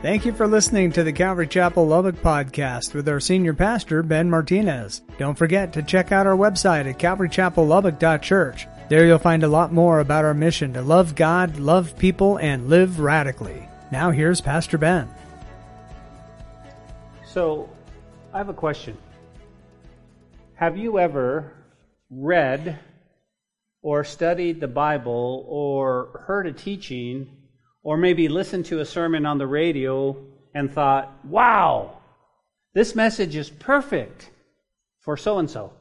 Thank you for listening to the Calvary Chapel Lubbock podcast with our senior pastor, Ben Martinez. Don't forget to check out our website at calvarychapellubbock.church. There you'll find a lot more about our mission to love God, love people, and live radically. Now here's Pastor Ben. So, I have a question. Have you ever read or studied the Bible or heard a teaching or maybe listened to a sermon on the radio and thought, wow, this message is perfect for so and so.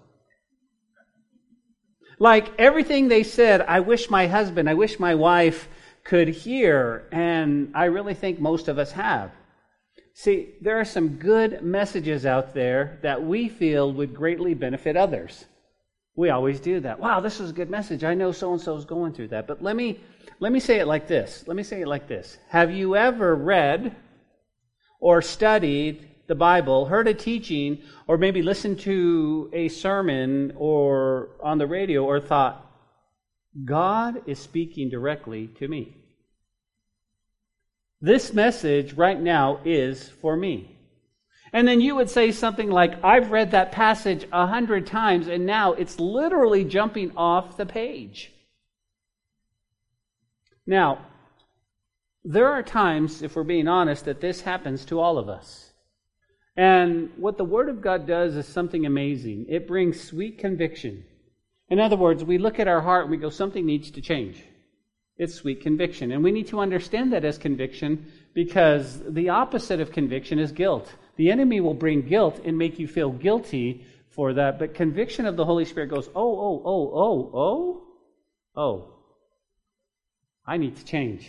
Like everything they said, I wish my husband, I wish my wife could hear, and I really think most of us have. See, there are some good messages out there that we feel would greatly benefit others. We always do that. Wow, this is a good message. I know so and so is going through that. But let me let me say it like this. Let me say it like this. Have you ever read or studied the Bible, heard a teaching, or maybe listened to a sermon or on the radio or thought, God is speaking directly to me? This message right now is for me. And then you would say something like, I've read that passage a hundred times, and now it's literally jumping off the page. Now, there are times, if we're being honest, that this happens to all of us. And what the Word of God does is something amazing. It brings sweet conviction. In other words, we look at our heart and we go, something needs to change. It's sweet conviction. And we need to understand that as conviction because the opposite of conviction is guilt. The enemy will bring guilt and make you feel guilty for that. But conviction of the Holy Spirit goes, oh, oh, oh, oh, oh, oh. I need to change.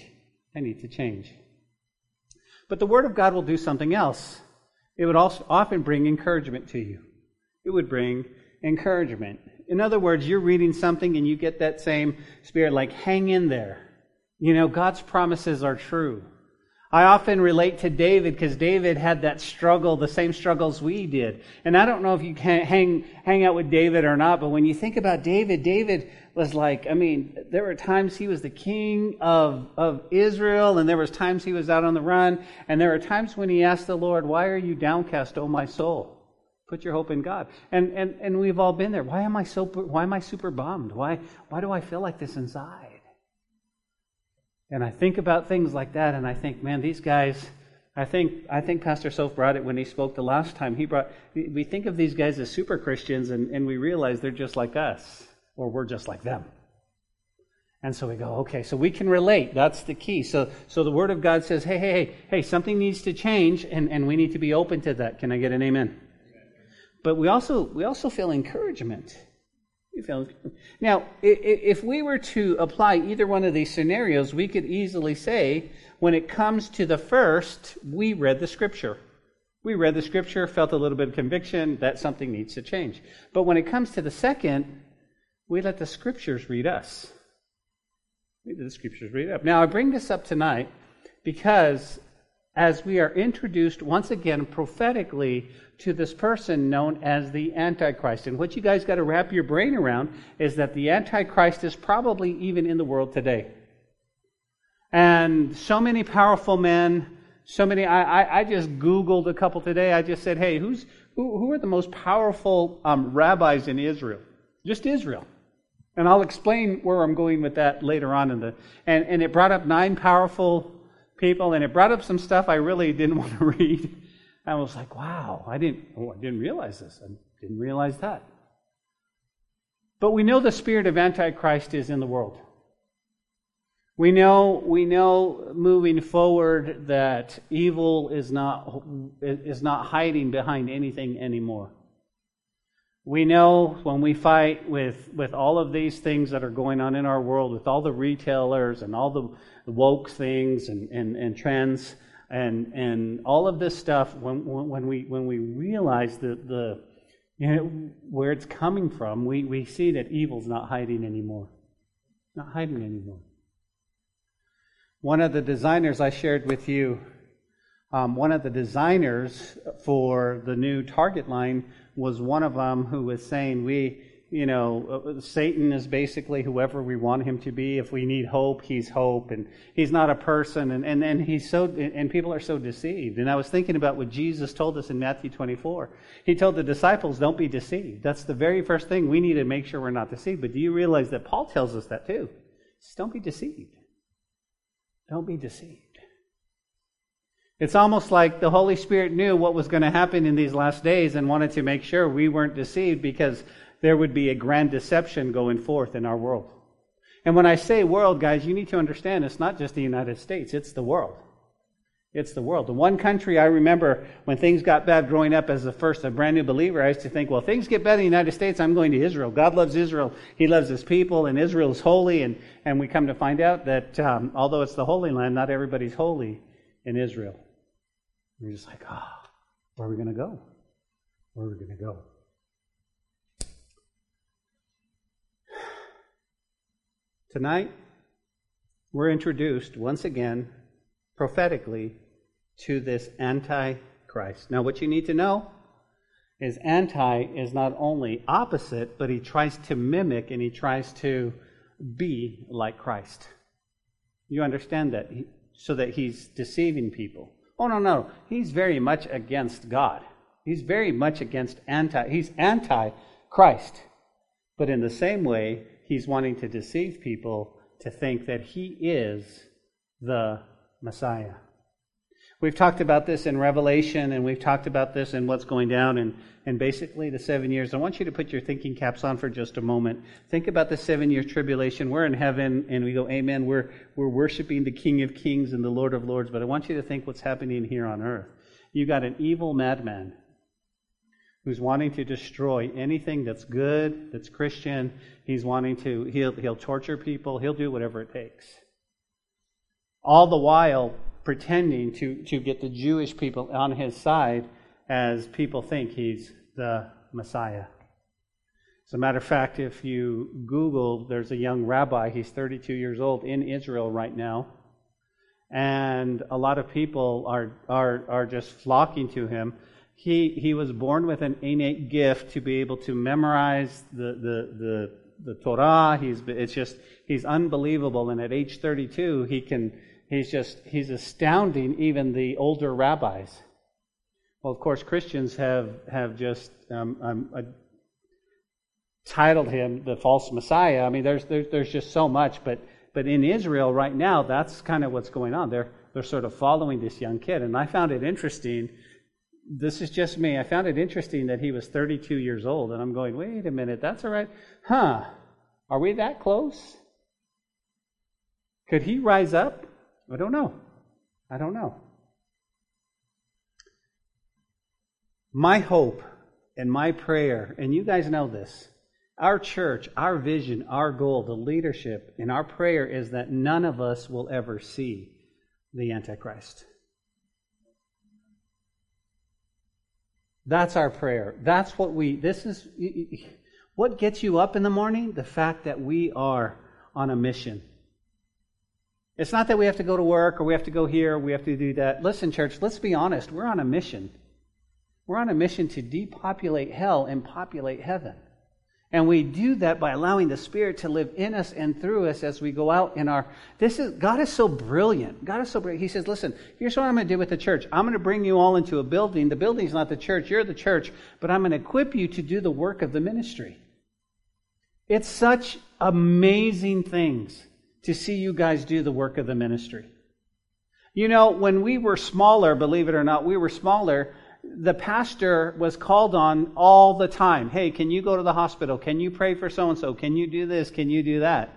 I need to change. But the Word of God will do something else. It would also often bring encouragement to you. It would bring encouragement. In other words, you're reading something and you get that same spirit, like, hang in there. You know, God's promises are true. I often relate to David because David had that struggle, the same struggles we did. And I don't know if you can hang, hang out with David or not, but when you think about David, David was like, I mean, there were times he was the king of, of Israel, and there was times he was out on the run, and there were times when he asked the Lord, why are you downcast, O my soul? Put your hope in God. And, and, and we've all been there. Why am I so, why am I super bummed? Why, why do I feel like this inside? And I think about things like that, and I think, man, these guys, I think, I think Pastor Soph brought it when he spoke the last time. He brought, we think of these guys as super Christians, and, and we realize they're just like us, or we're just like them. And so we go, okay, so we can relate. That's the key. So, so the Word of God says, hey, hey, hey, hey, something needs to change, and, and we need to be open to that. Can I get an amen? But we also, we also feel encouragement. Now, if we were to apply either one of these scenarios, we could easily say, when it comes to the first, we read the scripture. We read the scripture, felt a little bit of conviction that something needs to change. But when it comes to the second, we let the scriptures read us. We let the scriptures read up. Now, I bring this up tonight because as we are introduced once again prophetically to this person known as the Antichrist. And what you guys got to wrap your brain around is that the Antichrist is probably even in the world today. And so many powerful men, so many. I, I, I just Googled a couple today. I just said, hey, who's, who, who are the most powerful um, rabbis in Israel? Just Israel. And I'll explain where I'm going with that later on in the. And, and it brought up nine powerful people, and it brought up some stuff I really didn't want to read. I was like, wow, I didn't, oh, I didn't realize this. I didn't realize that. But we know the spirit of Antichrist is in the world. We know, we know moving forward that evil is not, is not hiding behind anything anymore. We know when we fight with, with all of these things that are going on in our world, with all the retailers and all the, the woke things and, and, and trends, and and all of this stuff when when we when we realize the the you know, where it's coming from, we, we see that evil's not hiding anymore. Not hiding anymore. One of the designers I shared with you, um, one of the designers for the new Target line was one of them who was saying we you know, uh, Satan is basically whoever we want him to be. If we need hope, he's hope, and he's not a person, and, and, and he's so, and people are so deceived. And I was thinking about what Jesus told us in Matthew 24. He told the disciples, don't be deceived. That's the very first thing we need to make sure we're not deceived. But do you realize that Paul tells us that too? Says, don't be deceived. Don't be deceived. It's almost like the Holy Spirit knew what was going to happen in these last days and wanted to make sure we weren't deceived because there would be a grand deception going forth in our world. And when I say world, guys, you need to understand it's not just the United States, it's the world. It's the world. The one country I remember when things got bad growing up as the first, a brand new believer, I used to think, well, things get bad in the United States, I'm going to Israel. God loves Israel. He loves his people, and Israel is holy. And, and we come to find out that um, although it's the Holy Land, not everybody's holy in Israel. You're just like, ah, oh, where are we going to go? Where are we going to go? Tonight, we're introduced once again prophetically to this Antichrist. Now, what you need to know is anti is not only opposite, but he tries to mimic and he tries to be like Christ. You understand that? So that he's deceiving people. Oh, no, no. He's very much against God. He's very much against anti. He's anti Christ. But in the same way, he's wanting to deceive people to think that he is the Messiah. We've talked about this in Revelation, and we've talked about this in what's going down and, in basically the seven years. I want you to put your thinking caps on for just a moment. Think about the seven year tribulation. We're in heaven, and we go, Amen. We're, we're worshiping the King of Kings and the Lord of Lords, but I want you to think what's happening here on earth. You've got an evil madman who's wanting to destroy anything that's good, that's Christian. He's wanting to, he'll, he'll torture people, he'll do whatever it takes. All the while pretending to, to get the Jewish people on his side as people think he's the Messiah. As a matter of fact, if you Google, there's a young rabbi, he's 32 years old in Israel right now. And a lot of people are, are, are just flocking to him he, he was born with an innate gift to be able to memorize the, the, the, the Torah. He's, it's just, he's unbelievable. And at age 32, he can, he's just, he's astounding even the older rabbis. Well, of course, Christians have, have just um, um, uh, titled him the false Messiah. I mean, there's, there's, there's just so much. But, but in Israel right now, that's kind of what's going on. They're, they're sort of following this young kid. And I found it interesting this is just me. I found it interesting that he was 32 years old, and I'm going, wait a minute, that's all right. Huh, are we that close? Could he rise up? I don't know. I don't know. My hope and my prayer, and you guys know this, our church, our vision, our goal, the leadership, and our prayer is that none of us will ever see the Antichrist. That's our prayer. That's what we, this is, what gets you up in the morning? The fact that we are on a mission. It's not that we have to go to work or we have to go here or we have to do that. Listen, church, let's be honest. We're on a mission. We're on a mission to depopulate hell and populate heaven. And we do that by allowing the Spirit to live in us and through us as we go out in our. This is God is so brilliant. God is so brilliant. He says, "Listen, here's what I'm going to do with the church. I'm going to bring you all into a building. The building's not the church. You're the church, but I'm going to equip you to do the work of the ministry." It's such amazing things to see you guys do the work of the ministry. You know, when we were smaller, believe it or not, we were smaller the pastor was called on all the time. Hey, can you go to the hospital? Can you pray for so and so? Can you do this? Can you do that?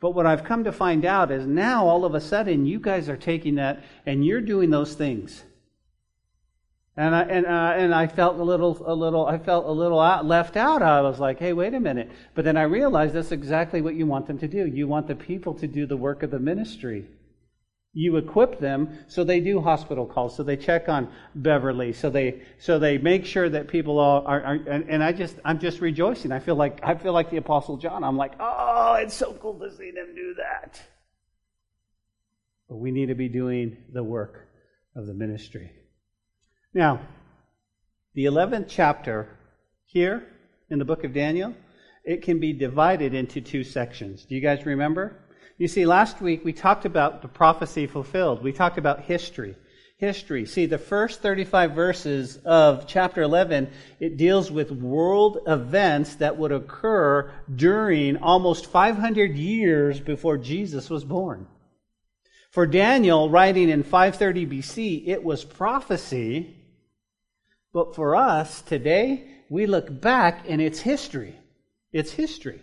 But what I've come to find out is now all of a sudden you guys are taking that and you're doing those things. And I and uh, and I felt a little a little I felt a little out, left out. I was like, hey, wait a minute. But then I realized that's exactly what you want them to do. You want the people to do the work of the ministry. You equip them so they do hospital calls, so they check on Beverly, so they so they make sure that people are, are, and, and, I just I'm just rejoicing. I feel like I feel like the Apostle John. I'm like, oh, it's so cool to see them do that. But we need to be doing the work of the ministry. Now, the eleventh chapter here in the book of Daniel it can be divided into two sections. Do you guys remember? You see, last week we talked about the prophecy fulfilled. We talked about history. History. See, the first 35 verses of chapter 11, it deals with world events that would occur during almost 500 years before Jesus was born. For Daniel, writing in 530 BC, it was prophecy. But for us today, we look back and it's history. It's history.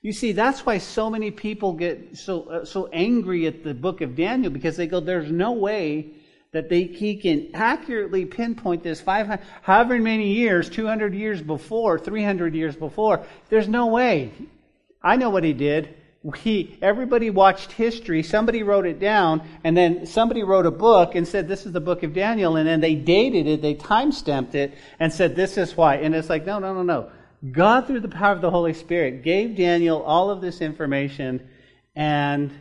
You see, that's why so many people get so, uh, so angry at the book of Daniel because they go, there's no way that they, he can accurately pinpoint this 500, however many years, 200 years before, 300 years before. There's no way. I know what he did. He, everybody watched history, somebody wrote it down, and then somebody wrote a book and said, This is the book of Daniel, and then they dated it, they time stamped it, and said, This is why. And it's like, no, no, no, no. God, through the power of the Holy Spirit, gave Daniel all of this information, and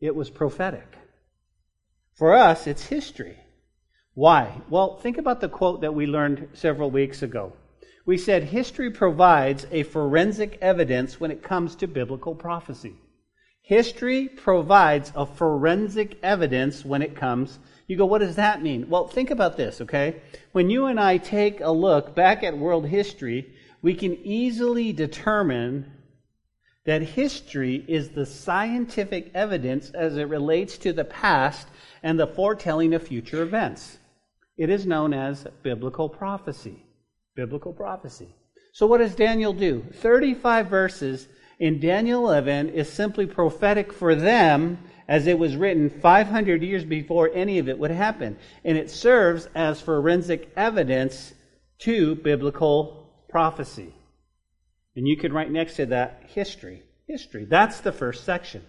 it was prophetic. For us, it's history. Why? Well, think about the quote that we learned several weeks ago. We said history provides a forensic evidence when it comes to biblical prophecy. History provides a forensic evidence when it comes. You go, what does that mean? Well, think about this, okay? When you and I take a look back at world history, we can easily determine that history is the scientific evidence as it relates to the past and the foretelling of future events. It is known as biblical prophecy. Biblical prophecy. So, what does Daniel do? 35 verses in Daniel 11 is simply prophetic for them as it was written 500 years before any of it would happen. And it serves as forensic evidence to biblical prophecy. And you could write next to that history. History. That's the first section.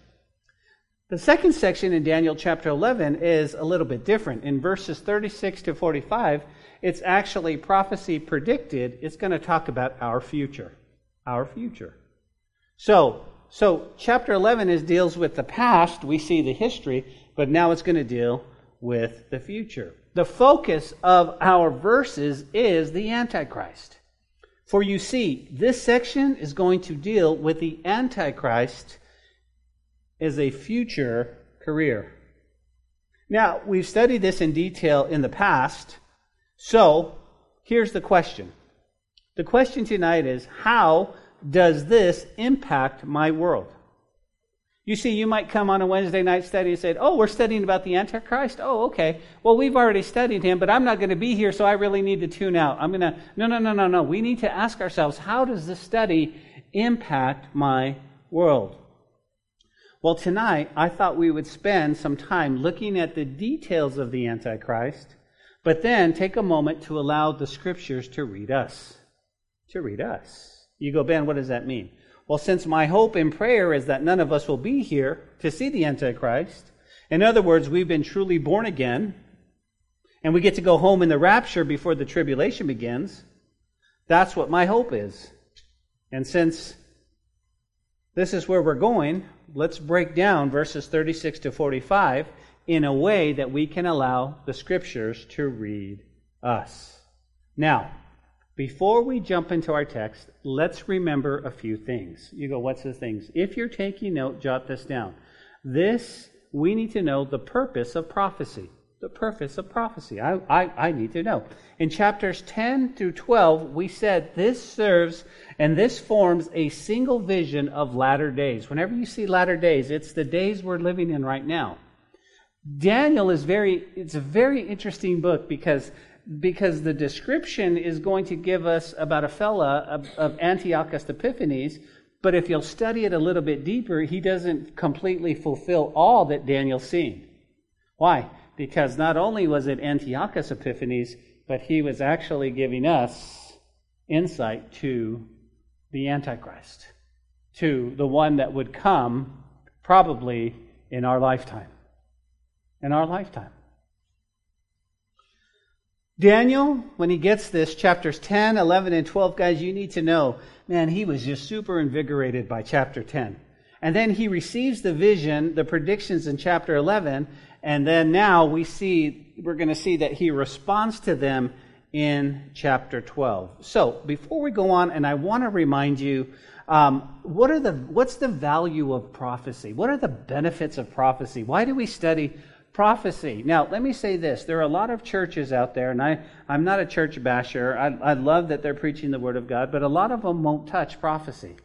The second section in Daniel chapter 11 is a little bit different. In verses 36 to 45, it's actually prophecy predicted. It's going to talk about our future. Our future. So, so chapter 11 is deals with the past. We see the history, but now it's going to deal with the future. The focus of our verses is the Antichrist. For you see, this section is going to deal with the Antichrist as a future career. Now, we've studied this in detail in the past, so here's the question. The question tonight is how does this impact my world? You see, you might come on a Wednesday night study and say, Oh, we're studying about the Antichrist? Oh, okay. Well, we've already studied him, but I'm not going to be here, so I really need to tune out. I'm going to. No, no, no, no, no. We need to ask ourselves, How does this study impact my world? Well, tonight, I thought we would spend some time looking at the details of the Antichrist, but then take a moment to allow the scriptures to read us. To read us. You go, Ben, what does that mean? Well, since my hope and prayer is that none of us will be here to see the Antichrist, in other words, we've been truly born again, and we get to go home in the rapture before the tribulation begins, that's what my hope is. And since this is where we're going, let's break down verses 36 to 45 in a way that we can allow the scriptures to read us. Now, before we jump into our text, let's remember a few things. You go, what's the things? If you're taking note, jot this down. This, we need to know the purpose of prophecy. The purpose of prophecy. I, I, I need to know. In chapters 10 through 12, we said this serves and this forms a single vision of latter days. Whenever you see latter days, it's the days we're living in right now. Daniel is very, it's a very interesting book because because the description is going to give us about a fella of, of Antiochus Epiphanes, but if you'll study it a little bit deeper, he doesn't completely fulfill all that Daniel's seen. Why? Because not only was it Antiochus Epiphanes, but he was actually giving us insight to the Antichrist, to the one that would come probably in our lifetime. In our lifetime. Daniel, when he gets this, chapters 10, 11, and 12, guys, you need to know, man, he was just super invigorated by chapter 10. And then he receives the vision, the predictions in chapter 11, and then now we see, we're going to see that he responds to them in chapter 12. So, before we go on, and I want to remind you um, what are the, what's the value of prophecy? What are the benefits of prophecy? Why do we study prophecy? Now, let me say this. There are a lot of churches out there, and I, I'm not a church basher. I, I love that they're preaching the Word of God, but a lot of them won't touch prophecy.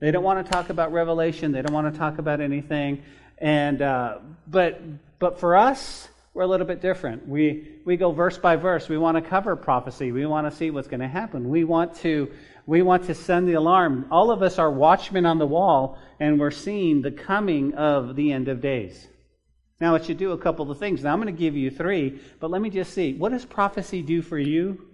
They don't want to talk about revelation. They don't want to talk about anything. And uh, but but for us, we're a little bit different. We we go verse by verse. We want to cover prophecy. We want to see what's going to happen. We want to we want to send the alarm. All of us are watchmen on the wall, and we're seeing the coming of the end of days. Now, it should do a couple of things. Now, I'm going to give you three, but let me just see. What does prophecy do for you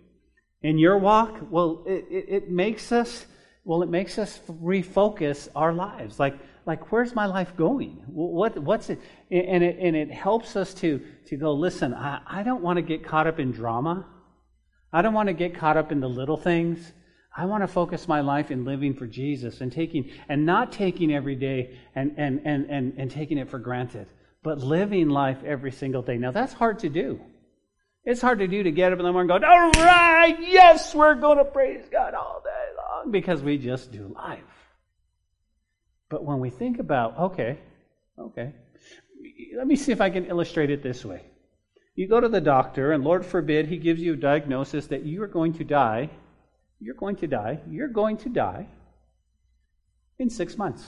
in your walk? Well, it, it, it makes us well, it makes us refocus our lives. Like, like where's my life going? What, what's it? And it, and it helps us to, to go, listen, I, I don't want to get caught up in drama. I don't want to get caught up in the little things. I want to focus my life in living for Jesus and taking and not taking every day and, and, and, and, and taking it for granted, but living life every single day. Now that's hard to do. It's hard to do to get up in the morning and go, all right, yes, we're going to praise God all day long because we just do life. But when we think about, okay, okay, let me see if I can illustrate it this way. You go to the doctor, and Lord forbid he gives you a diagnosis that you are going to die. You're going to die. You're going to die in six months.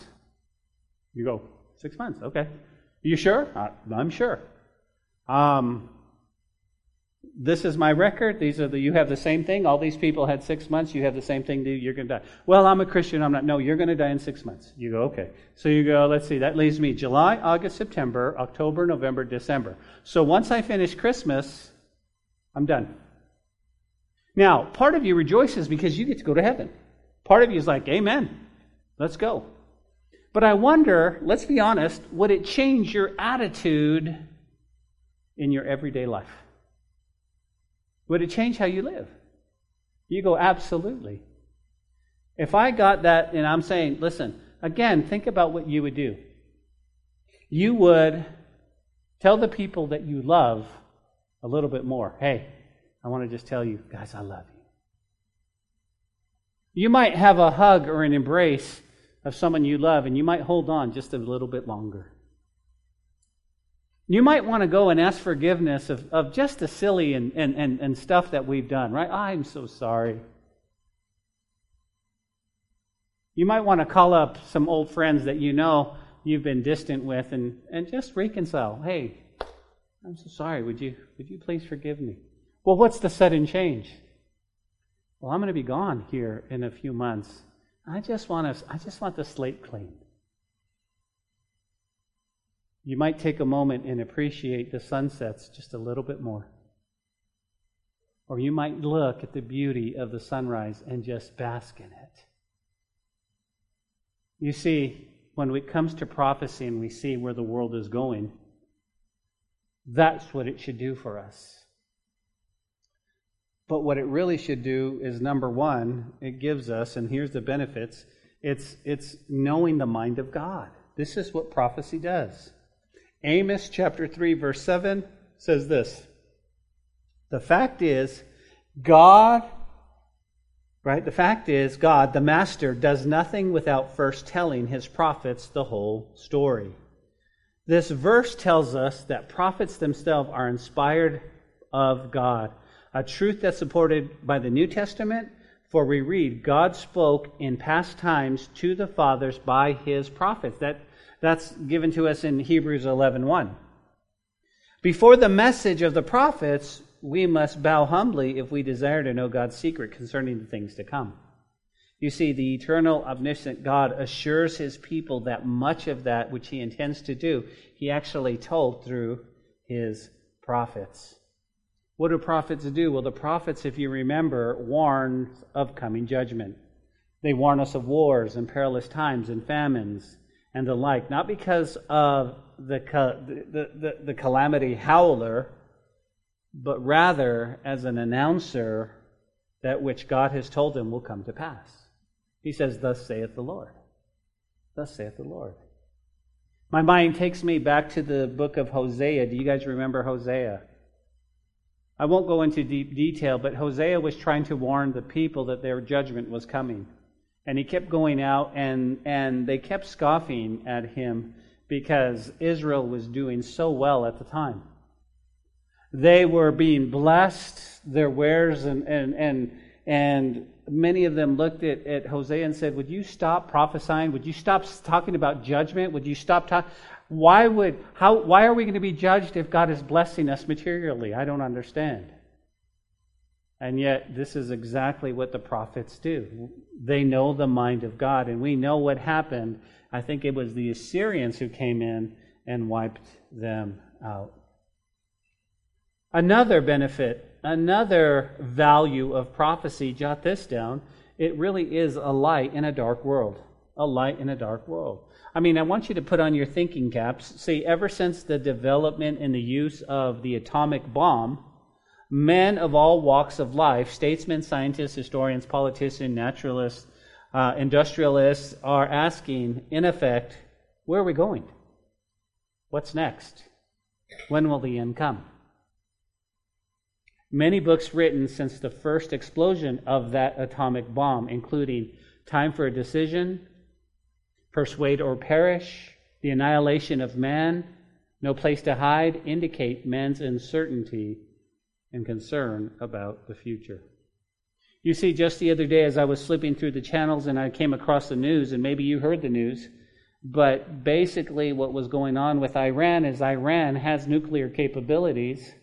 You go, six months, okay. You sure? Uh, I'm sure. Um, this is my record. These are the, you have the same thing. All these people had six months. You have the same thing. You're going to die. Well, I'm a Christian. I'm not. No, you're going to die in six months. You go, okay. So you go, let's see. That leaves me July, August, September, October, November, December. So once I finish Christmas, I'm done. Now, part of you rejoices because you get to go to heaven. Part of you is like, Amen. Let's go. But I wonder, let's be honest, would it change your attitude in your everyday life? Would it change how you live? You go, absolutely. If I got that and I'm saying, listen, again, think about what you would do. You would tell the people that you love a little bit more. Hey, I want to just tell you, guys, I love you. You might have a hug or an embrace of someone you love, and you might hold on just a little bit longer. You might want to go and ask forgiveness of, of just the silly and, and, and, and stuff that we've done, right? I'm so sorry. You might want to call up some old friends that you know you've been distant with and, and just reconcile. Hey, I'm so sorry. Would you, would you please forgive me? Well, what's the sudden change? Well, I'm going to be gone here in a few months. I just want to, I just want the slate clean you might take a moment and appreciate the sunsets just a little bit more. Or you might look at the beauty of the sunrise and just bask in it. You see, when it comes to prophecy and we see where the world is going, that's what it should do for us. But what it really should do is number one, it gives us, and here's the benefits it's, it's knowing the mind of God. This is what prophecy does. Amos chapter 3, verse 7 says this The fact is, God, right? The fact is, God, the Master, does nothing without first telling his prophets the whole story. This verse tells us that prophets themselves are inspired of God, a truth that's supported by the New Testament. For we read, God spoke in past times to the fathers by his prophets. That that's given to us in Hebrews 11:1. Before the message of the prophets, we must bow humbly if we desire to know God's secret concerning the things to come. You see, the eternal, omniscient God assures his people that much of that which he intends to do, he actually told through his prophets. What do prophets do? Well, the prophets, if you remember, warn of coming judgment. They warn us of wars and perilous times and famines and the like, not because of the, the, the, the calamity howler, but rather as an announcer that which God has told him will come to pass. He says, Thus saith the Lord. Thus saith the Lord. My mind takes me back to the book of Hosea. Do you guys remember Hosea? I won't go into deep detail, but Hosea was trying to warn the people that their judgment was coming. And he kept going out, and, and they kept scoffing at him because Israel was doing so well at the time. They were being blessed, their wares, and, and, and, and many of them looked at, at Hosea and said, Would you stop prophesying? Would you stop talking about judgment? Would you stop talking? Why would how why are we going to be judged if God is blessing us materially? I don't understand. And yet this is exactly what the prophets do. They know the mind of God and we know what happened. I think it was the Assyrians who came in and wiped them out. Another benefit, another value of prophecy, jot this down, it really is a light in a dark world. A light in a dark world. I mean, I want you to put on your thinking caps. See, ever since the development and the use of the atomic bomb, men of all walks of life, statesmen, scientists, historians, politicians, naturalists, uh, industrialists, are asking, in effect, where are we going? What's next? When will the end come? Many books written since the first explosion of that atomic bomb, including Time for a Decision, Persuade or Perish, The Annihilation of Man, No Place to Hide, indicate man's uncertainty and concern about the future. You see, just the other day as I was slipping through the channels and I came across the news, and maybe you heard the news, but basically what was going on with Iran is Iran has nuclear capabilities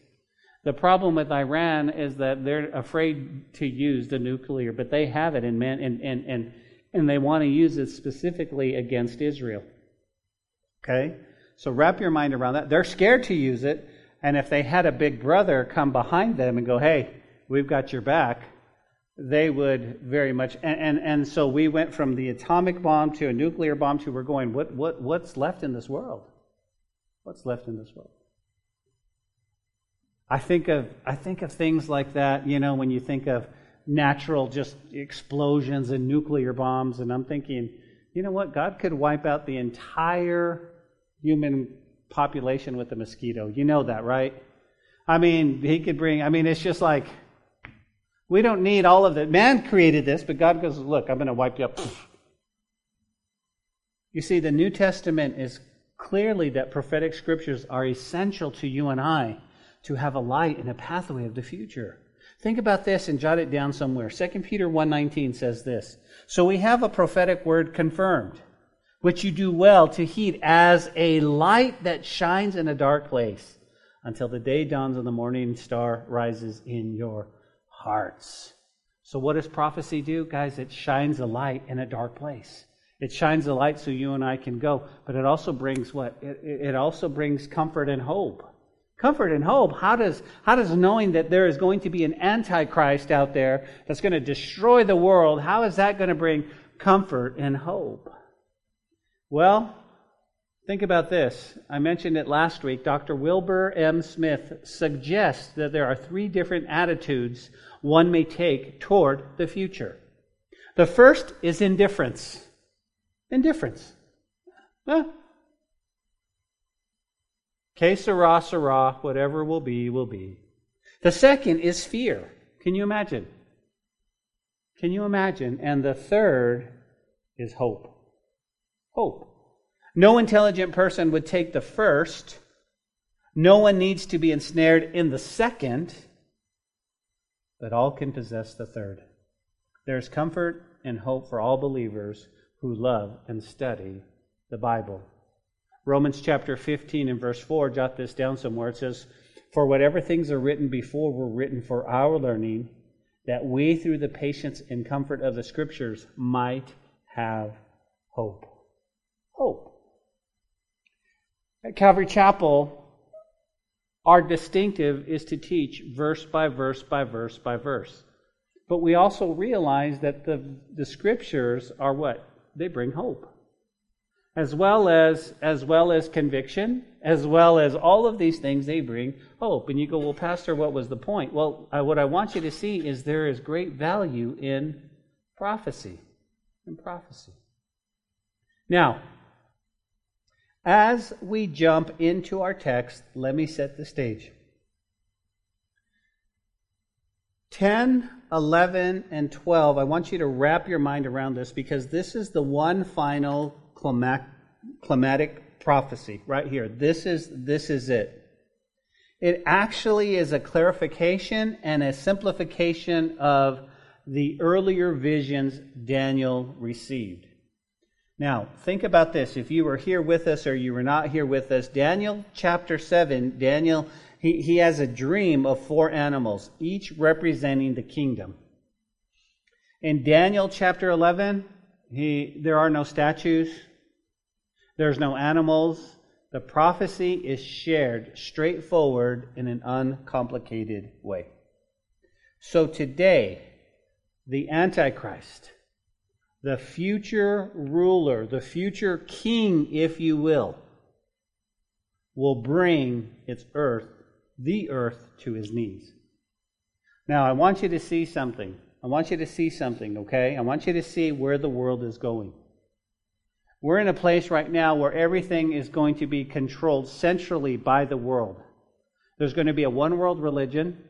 the problem with Iran is that they're afraid to use the nuclear, but they have it and, man, and, and, and, and they want to use it specifically against Israel. Okay? So wrap your mind around that. They're scared to use it, and if they had a big brother come behind them and go, hey, we've got your back, they would very much. And, and, and so we went from the atomic bomb to a nuclear bomb to we're going, what, what, what's left in this world? What's left in this world? I think of I think of things like that, you know, when you think of natural just explosions and nuclear bombs, and I'm thinking, you know what, God could wipe out the entire human population with a mosquito. You know that, right? I mean, he could bring I mean, it's just like we don't need all of it. Man created this, but God goes, look, I'm going to wipe you up. You see, the New Testament is clearly that prophetic scriptures are essential to you and I to have a light and a pathway of the future. Think about this and jot it down somewhere. 2 Peter 1:19 says this. So we have a prophetic word confirmed, which you do well to heed as a light that shines in a dark place until the day dawns and the morning star rises in your hearts. So what does prophecy do? Guys, it shines a light in a dark place. It shines a light so you and I can go, but it also brings what? It, it also brings comfort and hope. Comfort and hope. How does, how does knowing that there is going to be an antichrist out there that's going to destroy the world, how is that going to bring comfort and hope? Well, think about this. I mentioned it last week. Dr. Wilbur M. Smith suggests that there are three different attitudes one may take toward the future. The first is indifference. Indifference. Well, Que sera, whatever will be, will be. The second is fear. Can you imagine? Can you imagine? And the third is hope. Hope. No intelligent person would take the first. No one needs to be ensnared in the second, but all can possess the third. There's comfort and hope for all believers who love and study the Bible. Romans chapter 15 and verse 4, jot this down somewhere. It says, For whatever things are written before were written for our learning, that we, through the patience and comfort of the Scriptures, might have hope. Hope. At Calvary Chapel, our distinctive is to teach verse by verse by verse by verse. But we also realize that the, the Scriptures are what? They bring hope as well as as well as conviction, as well as all of these things, they bring oh, hope. And you go, well, Pastor, what was the point? Well, I, what I want you to see is there is great value in prophecy. In prophecy. Now, as we jump into our text, let me set the stage. 10, 11, and 12, I want you to wrap your mind around this because this is the one final climatic prophecy right here. This is, this is it. It actually is a clarification and a simplification of the earlier visions Daniel received. Now, think about this. If you were here with us or you were not here with us, Daniel chapter 7, Daniel, he, he has a dream of four animals, each representing the kingdom. In Daniel chapter 11, he, there are no statues, there's no animals. The prophecy is shared straightforward in an uncomplicated way. So today, the Antichrist, the future ruler, the future king, if you will, will bring its earth, the earth, to his knees. Now, I want you to see something. I want you to see something, okay? I want you to see where the world is going. We're in a place right now where everything is going to be controlled centrally by the world. There's going to be a one world religion,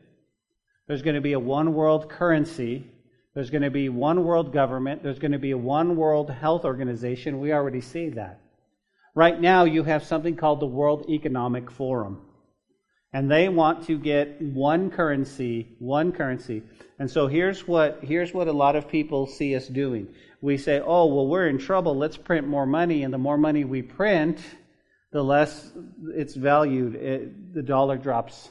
there's going to be a one world currency, there's going to be one world government. There's going to be a one world health organization. We already see that. Right now, you have something called the World Economic Forum. And they want to get one currency, one currency. And so here's what, here's what a lot of people see us doing. We say, oh, well, we're in trouble. Let's print more money. And the more money we print, the less it's valued. It, the dollar drops.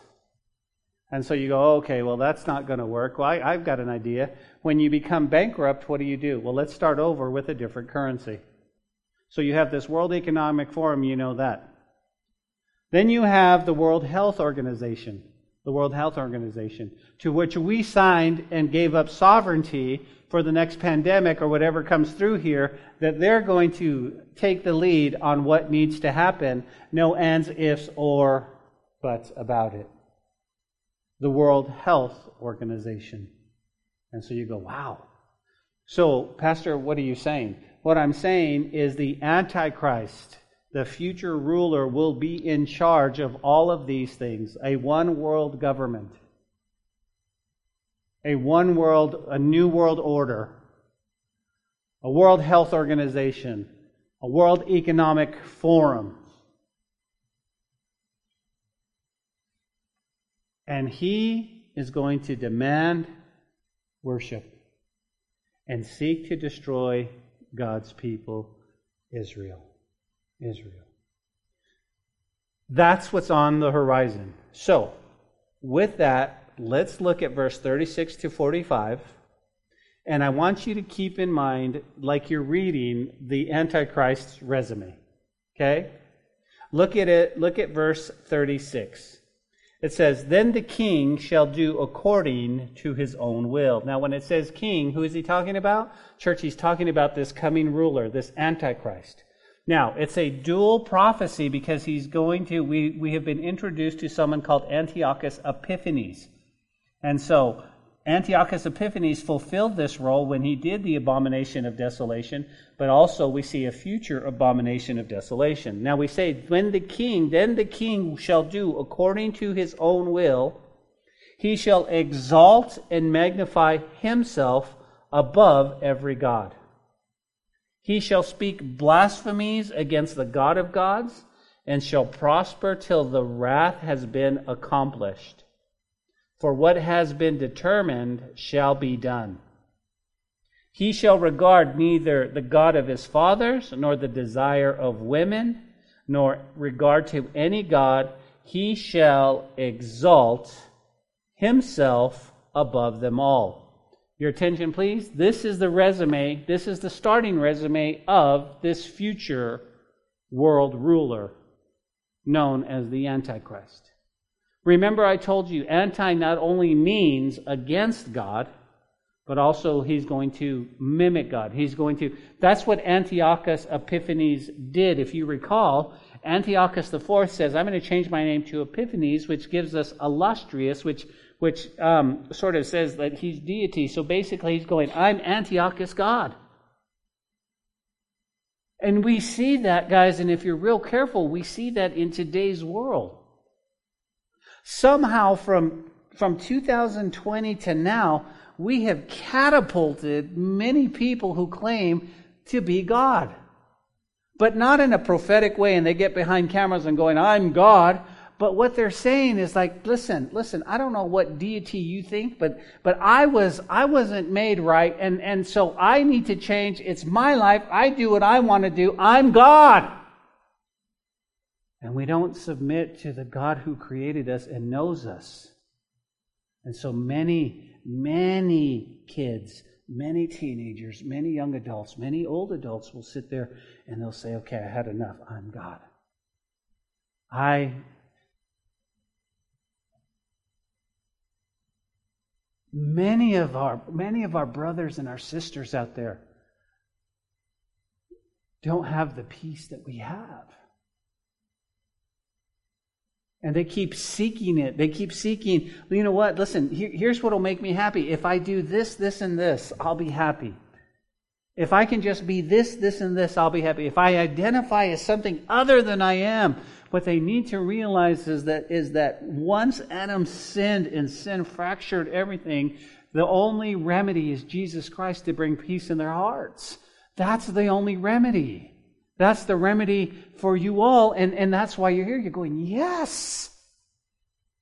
And so you go, okay, well, that's not going to work. Well, I, I've got an idea. When you become bankrupt, what do you do? Well, let's start over with a different currency. So you have this World Economic Forum, you know that. Then you have the World Health Organization, the World Health Organization, to which we signed and gave up sovereignty for the next pandemic or whatever comes through here, that they're going to take the lead on what needs to happen. No ands, ifs, or buts about it. The World Health Organization. And so you go, wow. So, Pastor, what are you saying? What I'm saying is the Antichrist, the future ruler, will be in charge of all of these things a one world government, a one world, a new world order, a World Health Organization, a World Economic Forum. And he is going to demand worship and seek to destroy God's people, Israel. Israel. That's what's on the horizon. So, with that, let's look at verse 36 to 45. And I want you to keep in mind, like you're reading the Antichrist's resume. Okay? Look at it, look at verse 36. It says, Then the king shall do according to his own will. Now, when it says king, who is he talking about? Church, he's talking about this coming ruler, this Antichrist. Now, it's a dual prophecy because he's going to, we, we have been introduced to someone called Antiochus Epiphanes. And so, Antiochus Epiphanes fulfilled this role when he did the abomination of desolation, but also we see a future abomination of desolation. Now we say, when the king, then the king shall do according to his own will, he shall exalt and magnify himself above every God. He shall speak blasphemies against the God of gods, and shall prosper till the wrath has been accomplished. For what has been determined shall be done. He shall regard neither the God of his fathers, nor the desire of women, nor regard to any God. He shall exalt himself above them all. Your attention, please. This is the resume, this is the starting resume of this future world ruler known as the Antichrist. Remember, I told you, anti not only means against God, but also he's going to mimic God. He's going to, that's what Antiochus Epiphanes did. If you recall, Antiochus IV says, I'm going to change my name to Epiphanes, which gives us illustrious, which, which um, sort of says that he's deity. So basically, he's going, I'm Antiochus God. And we see that, guys, and if you're real careful, we see that in today's world somehow from from 2020 to now, we have catapulted many people who claim to be God. But not in a prophetic way, and they get behind cameras and going, I'm God. But what they're saying is like, listen, listen, I don't know what deity you think, but, but I was, I wasn't made right, and, and so I need to change. It's my life. I do what I want to do. I'm God. And we don't submit to the God who created us and knows us. And so many, many kids, many teenagers, many young adults, many old adults will sit there and they'll say, okay, I had enough. I'm God. I many of our many of our brothers and our sisters out there don't have the peace that we have and they keep seeking it. They keep seeking, you know what? Listen, here, here's what will make me happy. If I do this, this, and this, I'll be happy. If I can just be this, this, and this, I'll be happy. If I identify as something other than I am, what they need to realize is that, is that once Adam sinned and sin fractured everything, the only remedy is Jesus Christ to bring peace in their hearts. That's the only remedy. That's the remedy for you all. And, and that's why you're here. You're going, yes.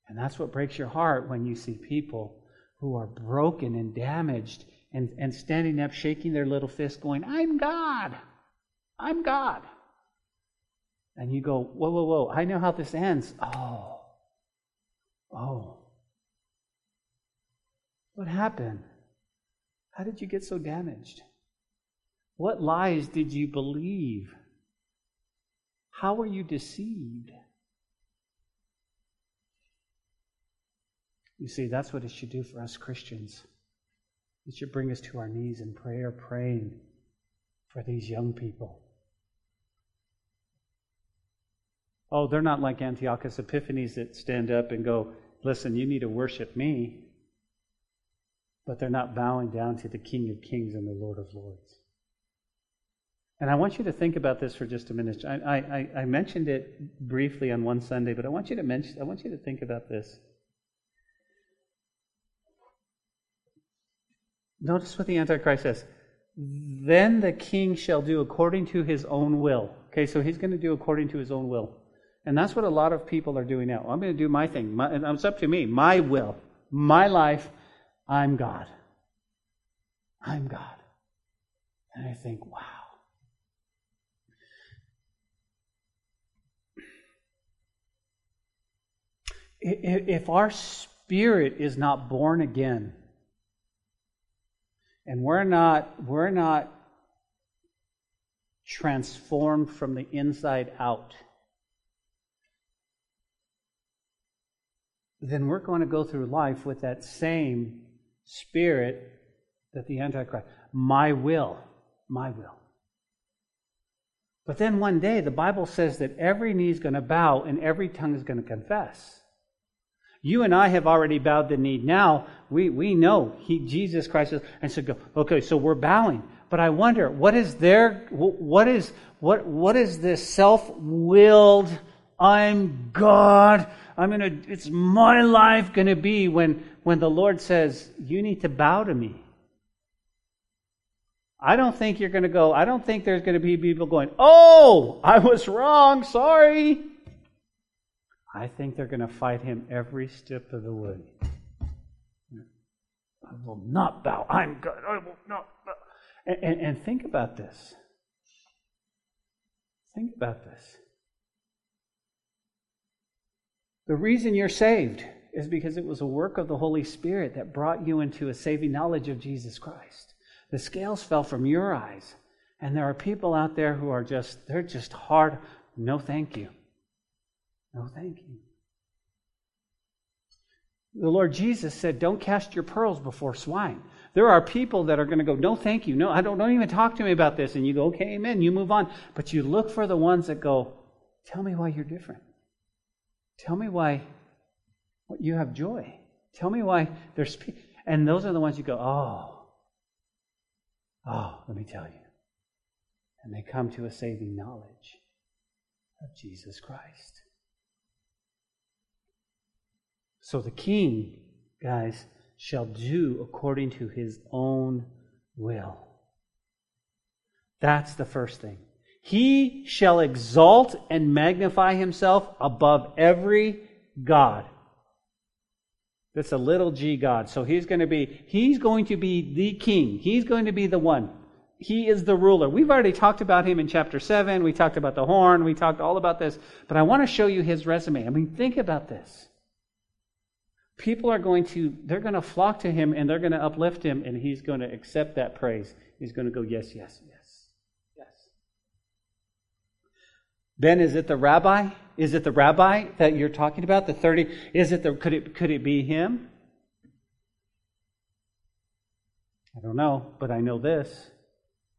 And that's what breaks your heart when you see people who are broken and damaged and, and standing up, shaking their little fist, going, I'm God. I'm God. And you go, whoa, whoa, whoa. I know how this ends. Oh. Oh. What happened? How did you get so damaged? What lies did you believe? How were you deceived? You see, that's what it should do for us Christians. It should bring us to our knees in prayer, praying for these young people. Oh, they're not like Antiochus Epiphanes that stand up and go, Listen, you need to worship me. But they're not bowing down to the King of Kings and the Lord of Lords. And I want you to think about this for just a minute. I, I, I mentioned it briefly on one Sunday, but I want you to mention, I want you to think about this. Notice what the Antichrist says. Then the king shall do according to his own will. Okay, so he's going to do according to his own will. And that's what a lot of people are doing now. I'm going to do my thing. My, it's up to me. My will. My life. I'm God. I'm God. And I think, wow. if our spirit is not born again and we're not we're not transformed from the inside out then we're going to go through life with that same spirit that the antichrist my will my will but then one day the bible says that every knee is going to bow and every tongue is going to confess you and I have already bowed the knee. Now we, we know he, Jesus Christ is, and so go, okay, so we're bowing. But I wonder, what is there, what is, what, what is this self-willed, I'm God, I'm gonna, it's my life gonna be when, when the Lord says, you need to bow to me. I don't think you're going to go, I don't think there's going to be people going, oh, I was wrong, sorry. I think they're going to fight him every step of the way. I will not bow. I'm God. I will not bow. And, and, and think about this. Think about this. The reason you're saved is because it was a work of the Holy Spirit that brought you into a saving knowledge of Jesus Christ. The scales fell from your eyes. And there are people out there who are just, they're just hard. No, thank you. No, thank you. The Lord Jesus said, Don't cast your pearls before swine. There are people that are going to go, No, thank you. No, I don't, don't even talk to me about this. And you go, Okay, amen. You move on. But you look for the ones that go, Tell me why you're different. Tell me why you have joy. Tell me why there's peace. And those are the ones you go, Oh, oh, let me tell you. And they come to a saving knowledge of Jesus Christ. So the king guys, shall do according to his own will. That's the first thing. He shall exalt and magnify himself above every God. That's a little g God. So he's going to be, he's going to be the king. He's going to be the one. He is the ruler. We've already talked about him in chapter 7. We talked about the horn. We talked all about this. But I want to show you his resume. I mean, think about this. People are going to, they're going to flock to him and they're going to uplift him and he's going to accept that praise. He's going to go, yes, yes, yes, yes. Ben, is it the rabbi? Is it the rabbi that you're talking about? The 30? Is it the, could it, could it be him? I don't know, but I know this.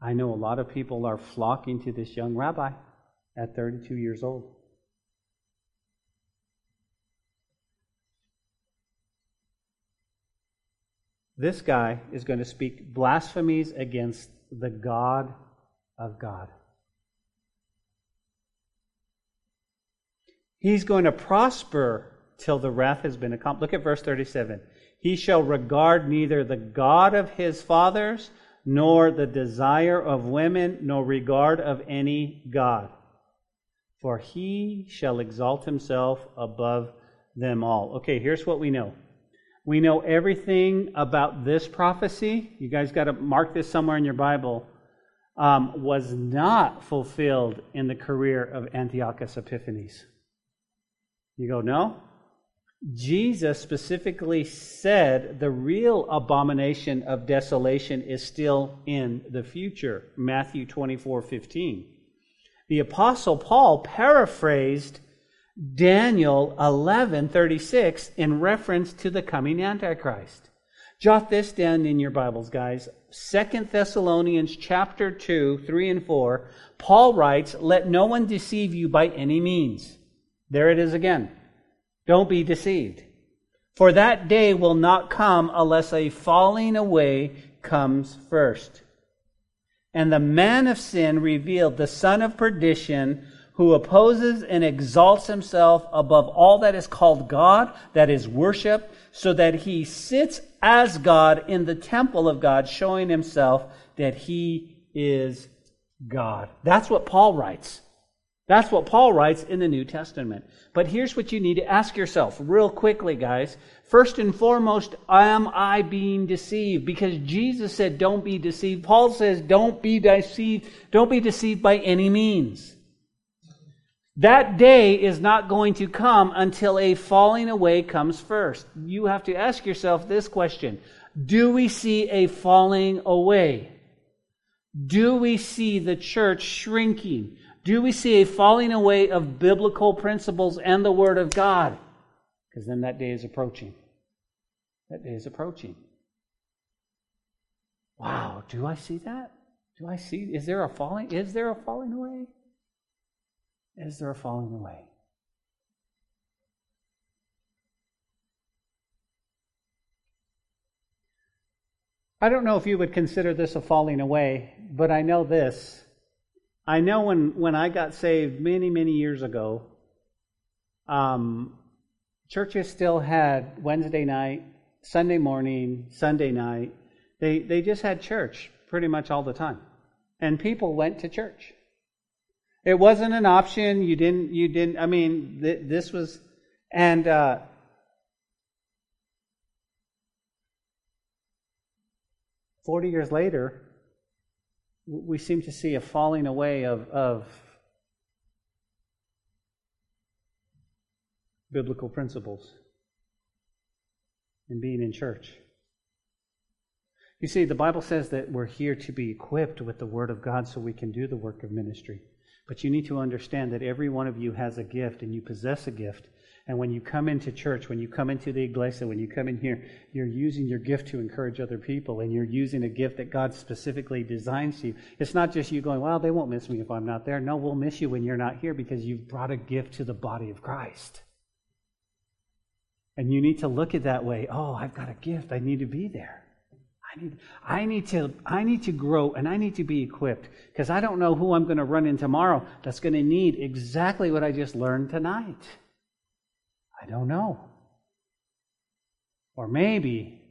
I know a lot of people are flocking to this young rabbi at 32 years old. This guy is going to speak blasphemies against the God of God. He's going to prosper till the wrath has been accomplished. Look at verse 37. He shall regard neither the God of his fathers, nor the desire of women, nor regard of any God. For he shall exalt himself above them all. Okay, here's what we know. We know everything about this prophecy. You guys got to mark this somewhere in your Bible. Um, was not fulfilled in the career of Antiochus Epiphanes. You go, no? Jesus specifically said the real abomination of desolation is still in the future. Matthew 24 15. The Apostle Paul paraphrased Daniel 11:36 in reference to the coming antichrist. Jot this down in your Bibles, guys. Second Thessalonians chapter 2, 3 and 4. Paul writes, "Let no one deceive you by any means." There it is again. Don't be deceived. For that day will not come unless a falling away comes first. And the man of sin revealed, the son of perdition, who opposes and exalts himself above all that is called God, that is worship, so that he sits as God in the temple of God, showing himself that he is God. That's what Paul writes. That's what Paul writes in the New Testament. But here's what you need to ask yourself real quickly, guys. First and foremost, am I being deceived? Because Jesus said, don't be deceived. Paul says, don't be deceived. Don't be deceived by any means. That day is not going to come until a falling away comes first. You have to ask yourself this question. Do we see a falling away? Do we see the church shrinking? Do we see a falling away of biblical principles and the Word of God? Because then that day is approaching. That day is approaching. Wow, do I see that? Do I see? Is there a falling? Is there a falling away? Is there a falling away? I don't know if you would consider this a falling away, but I know this I know when, when I got saved many, many years ago, um, churches still had Wednesday night, Sunday morning, Sunday night. They, they just had church pretty much all the time. And people went to church. It wasn't an option. You didn't, you didn't, I mean, th- this was, and, uh, Forty years later, we seem to see a falling away of, of biblical principles in being in church. You see, the Bible says that we're here to be equipped with the Word of God so we can do the work of ministry. But you need to understand that every one of you has a gift and you possess a gift. And when you come into church, when you come into the iglesia, when you come in here, you're using your gift to encourage other people, and you're using a gift that God specifically designs you. It's not just you going, well, they won't miss me if I'm not there. No, we'll miss you when you're not here because you've brought a gift to the body of Christ. And you need to look at that way. Oh, I've got a gift. I need to be there. I need, I need to, I need to grow and I need to be equipped because I don't know who I'm going to run in tomorrow that's going to need exactly what I just learned tonight. I don't know. Or maybe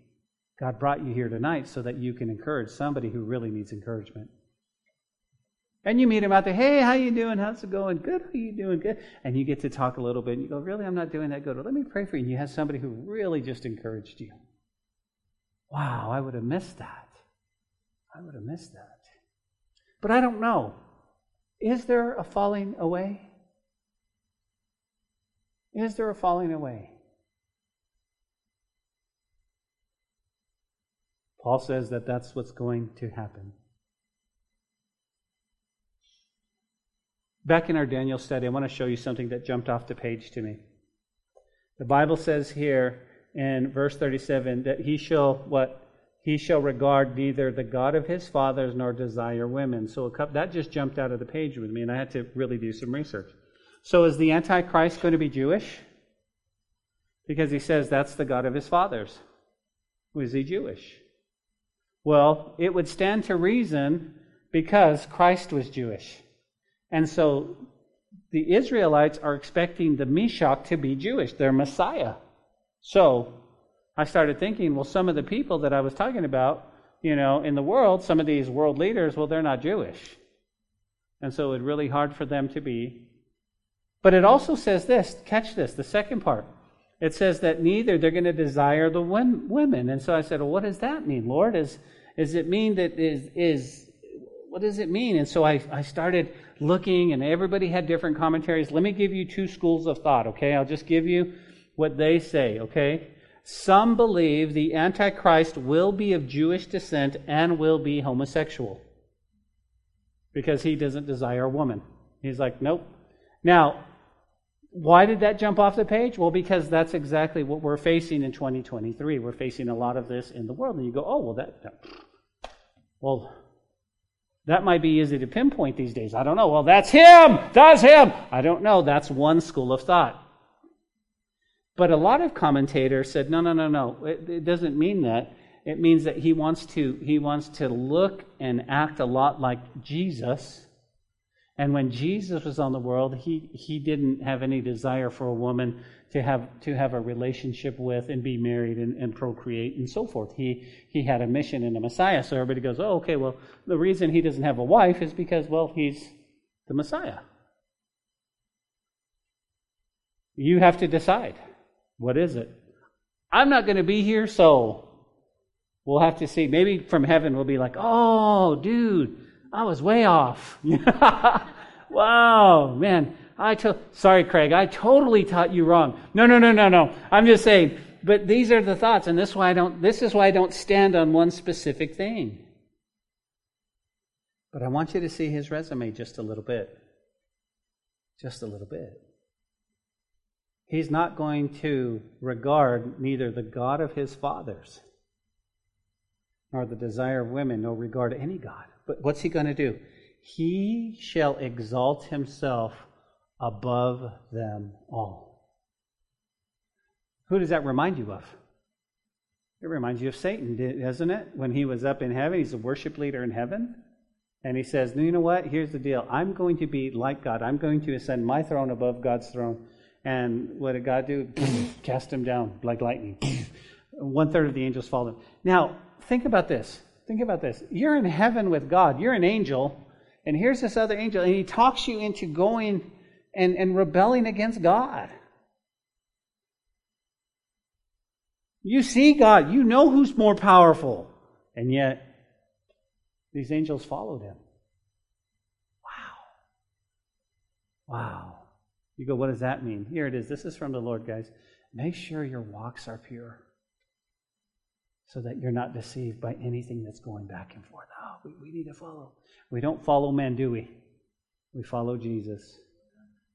God brought you here tonight so that you can encourage somebody who really needs encouragement. And you meet him out there, hey, how you doing? How's it going? Good, how you doing? Good. And you get to talk a little bit, and you go, really, I'm not doing that good. Let me pray for you. And you have somebody who really just encouraged you. Wow, I would have missed that. I would have missed that. But I don't know. Is there a falling away? Is there a falling away? Paul says that that's what's going to happen. Back in our Daniel study, I want to show you something that jumped off the page to me. The Bible says here in verse 37 that he shall what he shall regard neither the God of his fathers nor desire women. So that just jumped out of the page with me, and I had to really do some research. So is the Antichrist going to be Jewish? Because he says that's the God of his fathers. Was he Jewish? Well, it would stand to reason because Christ was Jewish. And so the Israelites are expecting the Mashiach to be Jewish, their Messiah. So I started thinking, well, some of the people that I was talking about, you know, in the world, some of these world leaders, well, they're not Jewish. And so it's really hard for them to be. But it also says this catch this, the second part. It says that neither they're going to desire the women. And so I said, well, what does that mean, Lord? Is, is it mean that is, is what does it mean? And so I, I started looking, and everybody had different commentaries. Let me give you two schools of thought, okay? I'll just give you what they say, okay? Some believe the Antichrist will be of Jewish descent and will be homosexual because he doesn't desire a woman. He's like, nope. Now, why did that jump off the page? Well, because that's exactly what we're facing in 2023. We're facing a lot of this in the world. And you go, oh, well, that, well, that might be easy to pinpoint these days. I don't know. Well, that's him. That's him. I don't know. That's one school of thought. But a lot of commentators said, no, no, no, no. It, it doesn't mean that. It means that he wants to he wants to look and act a lot like Jesus. And when Jesus was on the world, he, he didn't have any desire for a woman to have to have a relationship with and be married and, and procreate and so forth. He he had a mission and a Messiah. So everybody goes, Oh, okay, well, the reason he doesn't have a wife is because, well, he's the Messiah. You have to decide. What is it? I'm not going to be here, so we'll have to see. Maybe from heaven we'll be like, oh, dude, I was way off. wow, man. I to- sorry, Craig, I totally taught you wrong. No, no, no, no, no. I'm just saying, but these are the thoughts, and this is why I don't this is why I don't stand on one specific thing. But I want you to see his resume just a little bit. Just a little bit. He's not going to regard neither the God of his fathers nor the desire of women, nor regard to any God. But what's he going to do? He shall exalt himself above them all. Who does that remind you of? It reminds you of Satan, doesn't it? When he was up in heaven, he's a worship leader in heaven. And he says, You know what? Here's the deal. I'm going to be like God. I'm going to ascend my throne above God's throne. And what did God do? Cast him down like lightning. One third of the angels fallen. Now, think about this. Think about this. You're in heaven with God. You're an angel. And here's this other angel. And he talks you into going and, and rebelling against God. You see God. You know who's more powerful. And yet, these angels followed him. Wow. Wow. You go, what does that mean? Here it is. This is from the Lord, guys. Make sure your walks are pure so that you're not deceived by anything that's going back and forth. Oh, we, we need to follow. We don't follow men, do we? We follow Jesus.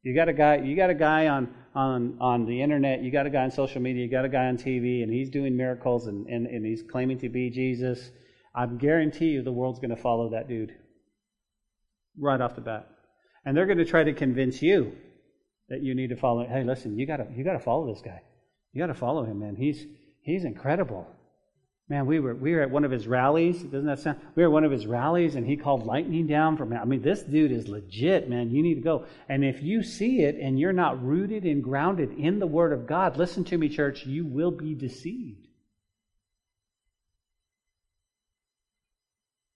You got a guy. You got a guy on on on the internet. You got a guy on social media. You got a guy on TV, and he's doing miracles and and, and he's claiming to be Jesus. I guarantee you, the world's going to follow that dude right off the bat, and they're going to try to convince you that you need to follow. Hey, listen, you gotta you gotta follow this guy. You gotta follow him, man. He's he's incredible. Man, we were, we were at one of his rallies. Doesn't that sound? We were at one of his rallies and he called lightning down from I mean, this dude is legit, man. You need to go. And if you see it and you're not rooted and grounded in the Word of God, listen to me, church, you will be deceived.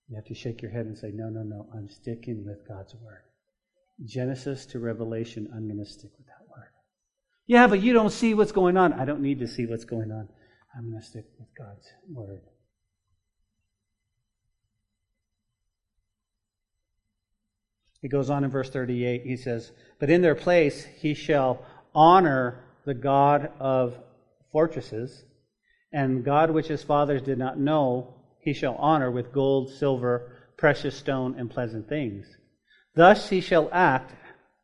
You have to shake your head and say, no, no, no, I'm sticking with God's Word. Genesis to Revelation, I'm going to stick with that Word. Yeah, but you don't see what's going on. I don't need to see what's going on. I'm going to stick with God's word. He goes on in verse 38. He says, But in their place he shall honor the God of fortresses, and God which his fathers did not know, he shall honor with gold, silver, precious stone, and pleasant things. Thus he shall act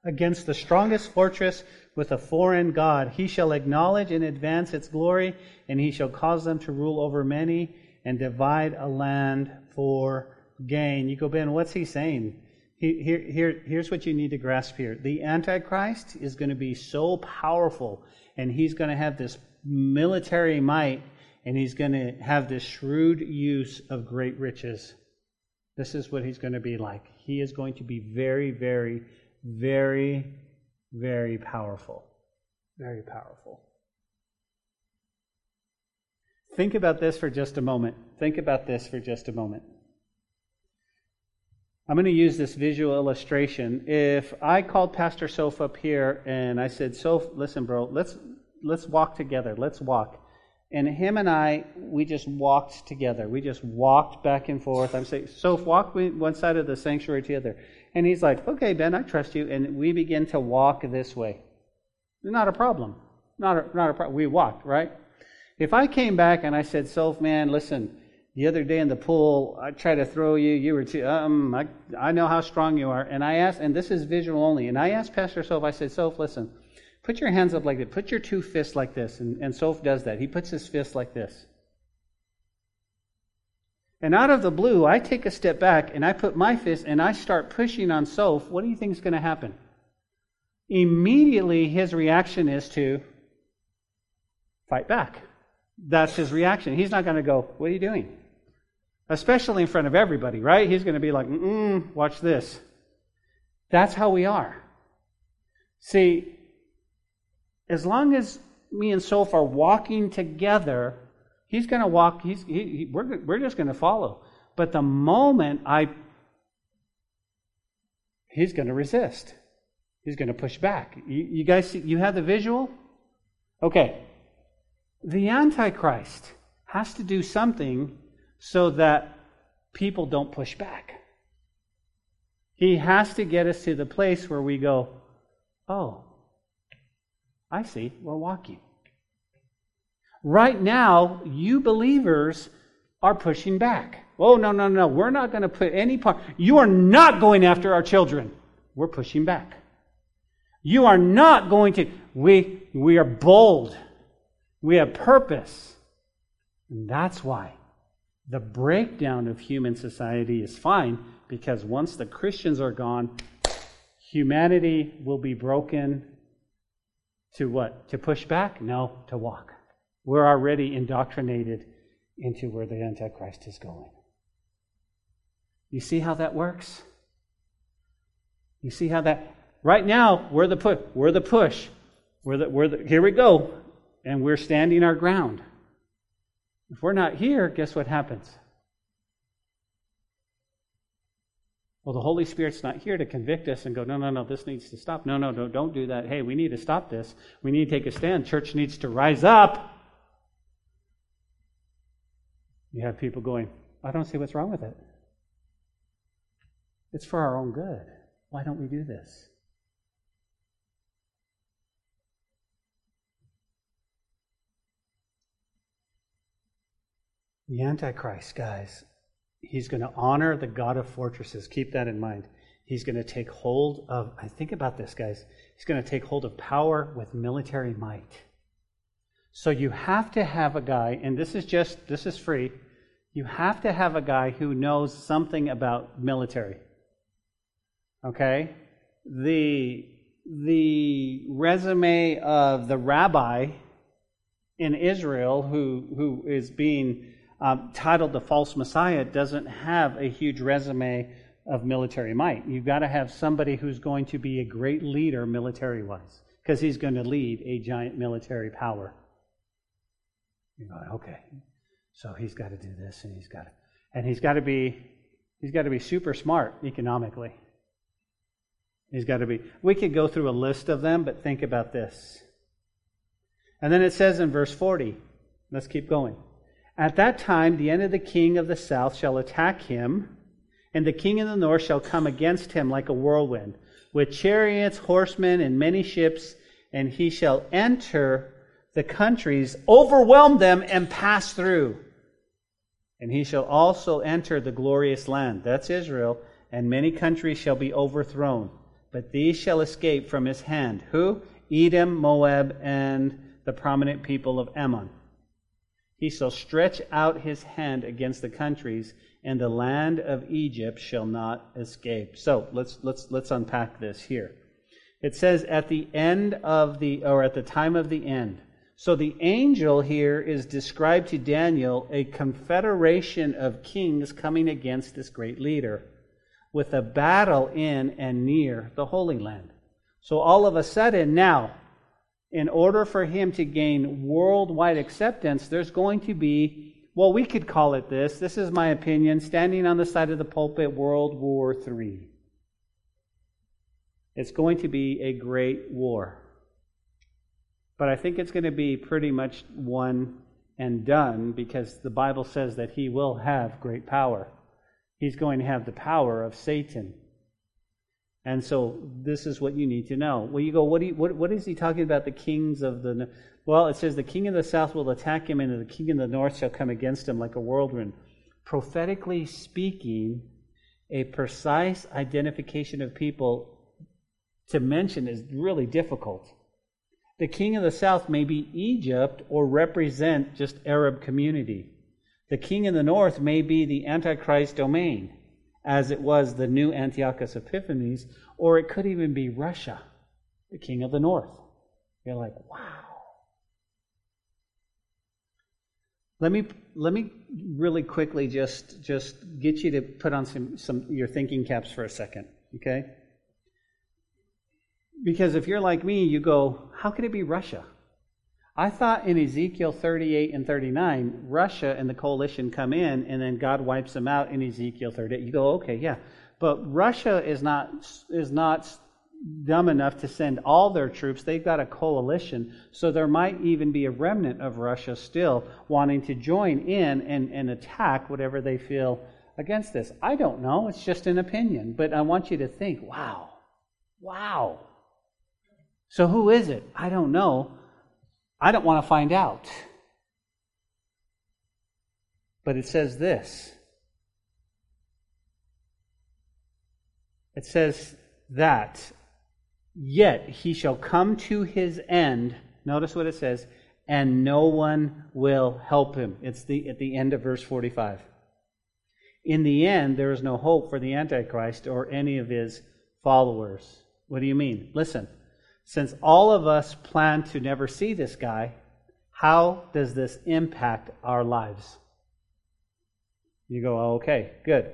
against the strongest fortress with a foreign God. He shall acknowledge and advance its glory, and he shall cause them to rule over many and divide a land for gain. You go, Ben, what's he saying? Here, here, here's what you need to grasp here. The Antichrist is going to be so powerful, and he's going to have this military might, and he's going to have this shrewd use of great riches. This is what he's going to be like. He is going to be very, very, very, very powerful. Very powerful. Think about this for just a moment. Think about this for just a moment. I'm going to use this visual illustration. If I called Pastor Soph up here and I said, Soph, listen, bro, let's let's walk together. Let's walk. And him and I, we just walked together. We just walked back and forth. I'm saying, Soph, walk one side of the sanctuary to the other. And he's like, okay, Ben, I trust you. And we begin to walk this way. Not a problem. Not a, not a problem. We walked, right? If I came back and I said, Soph, man, listen, the other day in the pool, I tried to throw you. You were too, um, I, I know how strong you are. And I asked, and this is visual only, and I asked Pastor Soph, I said, Soph, listen, put your hands up like this. Put your two fists like this. And, and Soph does that. He puts his fist like this. And out of the blue, I take a step back and I put my fist and I start pushing on Soph. What do you think is going to happen? Immediately, his reaction is to fight back. That's his reaction. He's not going to go, What are you doing? especially in front of everybody, right? He's going to be like, mm watch this. That's how we are. See, as long as me and Soph are walking together, he's going to walk, he's, he, he, we're, we're just going to follow. But the moment I, he's going to resist. He's going to push back. You, you guys see, you have the visual? Okay. The Antichrist has to do something so that people don't push back. He has to get us to the place where we go, oh, I see, we're walking. Right now, you believers are pushing back. Oh, no, no, no, we're not going to put any part. You are not going after our children. We're pushing back. You are not going to. We, we are bold. We have purpose. And that's why the breakdown of human society is fine because once the Christians are gone, humanity will be broken to what? To push back? No, to walk. We're already indoctrinated into where the Antichrist is going. You see how that works? You see how that right now we're the push we're the push. We're the, we're the here we go. And we're standing our ground. If we're not here, guess what happens? Well, the Holy Spirit's not here to convict us and go, no, no, no, this needs to stop. No, no, no, don't do that. Hey, we need to stop this. We need to take a stand. Church needs to rise up. You have people going, I don't see what's wrong with it. It's for our own good. Why don't we do this? The Antichrist, guys, he's going to honor the God of fortresses. Keep that in mind. He's going to take hold of, I think about this, guys. He's going to take hold of power with military might. So you have to have a guy, and this is just, this is free. You have to have a guy who knows something about military. Okay? The, the resume of the rabbi in Israel who, who is being um, titled the false Messiah doesn't have a huge resume of military might. You've got to have somebody who's going to be a great leader military wise, because he's going to lead a giant military power. You're like, okay, so he's got to do this, and he's got to, and he's got to be He's got to be super smart economically. He's got to be. We could go through a list of them, but think about this. And then it says in verse 40, let's keep going. At that time, the end of the king of the south shall attack him, and the king of the north shall come against him like a whirlwind, with chariots, horsemen, and many ships, and he shall enter the countries, overwhelm them, and pass through. And he shall also enter the glorious land. That's Israel. And many countries shall be overthrown. But these shall escape from his hand. Who? Edom, Moab, and the prominent people of Ammon. He shall stretch out his hand against the countries, and the land of Egypt shall not escape. So let's let's let's unpack this here. It says at the end of the or at the time of the end. So the angel here is described to Daniel a confederation of kings coming against this great leader with a battle in and near the Holy Land. So all of a sudden now, in order for him to gain worldwide acceptance, there's going to be, well, we could call it this, this is my opinion, standing on the side of the pulpit, World War III. It's going to be a great war. But I think it's going to be pretty much one and done because the Bible says that he will have great power. He's going to have the power of Satan. And so this is what you need to know. Well, you go, what, you, what, what is he talking about? The kings of the. Well, it says, the king of the south will attack him, and the king of the north shall come against him like a whirlwind. Prophetically speaking, a precise identification of people to mention is really difficult. The king of the south may be Egypt or represent just Arab community. The king in the north may be the Antichrist domain, as it was the new Antiochus Epiphanes, or it could even be Russia, the king of the north. You're like, wow. Let me let me really quickly just just get you to put on some some your thinking caps for a second, okay? Because if you're like me, you go, how could it be Russia? I thought in Ezekiel 38 and 39, Russia and the coalition come in and then God wipes them out in Ezekiel 38. You go, okay, yeah. But Russia is not, is not dumb enough to send all their troops. They've got a coalition. So there might even be a remnant of Russia still wanting to join in and, and attack whatever they feel against this. I don't know. It's just an opinion. But I want you to think, wow, wow. So who is it? I don't know. I don't want to find out. But it says this it says that, yet he shall come to his end. Notice what it says, and no one will help him. It's the, at the end of verse 45. In the end, there is no hope for the Antichrist or any of his followers. What do you mean? Listen. Since all of us plan to never see this guy, how does this impact our lives? You go, oh, okay, good.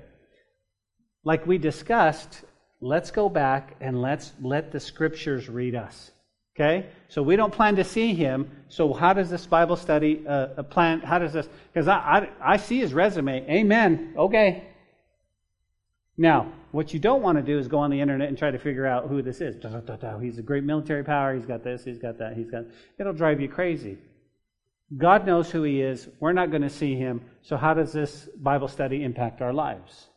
Like we discussed, let's go back and let's let the scriptures read us. Okay? So we don't plan to see him. So how does this Bible study uh, plan? How does this? Because I, I, I see his resume. Amen. Okay. Now, what you don't want to do is go on the internet and try to figure out who this is. He's a great military power. He's got this. He's got that. He's got. It'll drive you crazy. God knows who He is. We're not going to see Him. So, how does this Bible study impact our lives?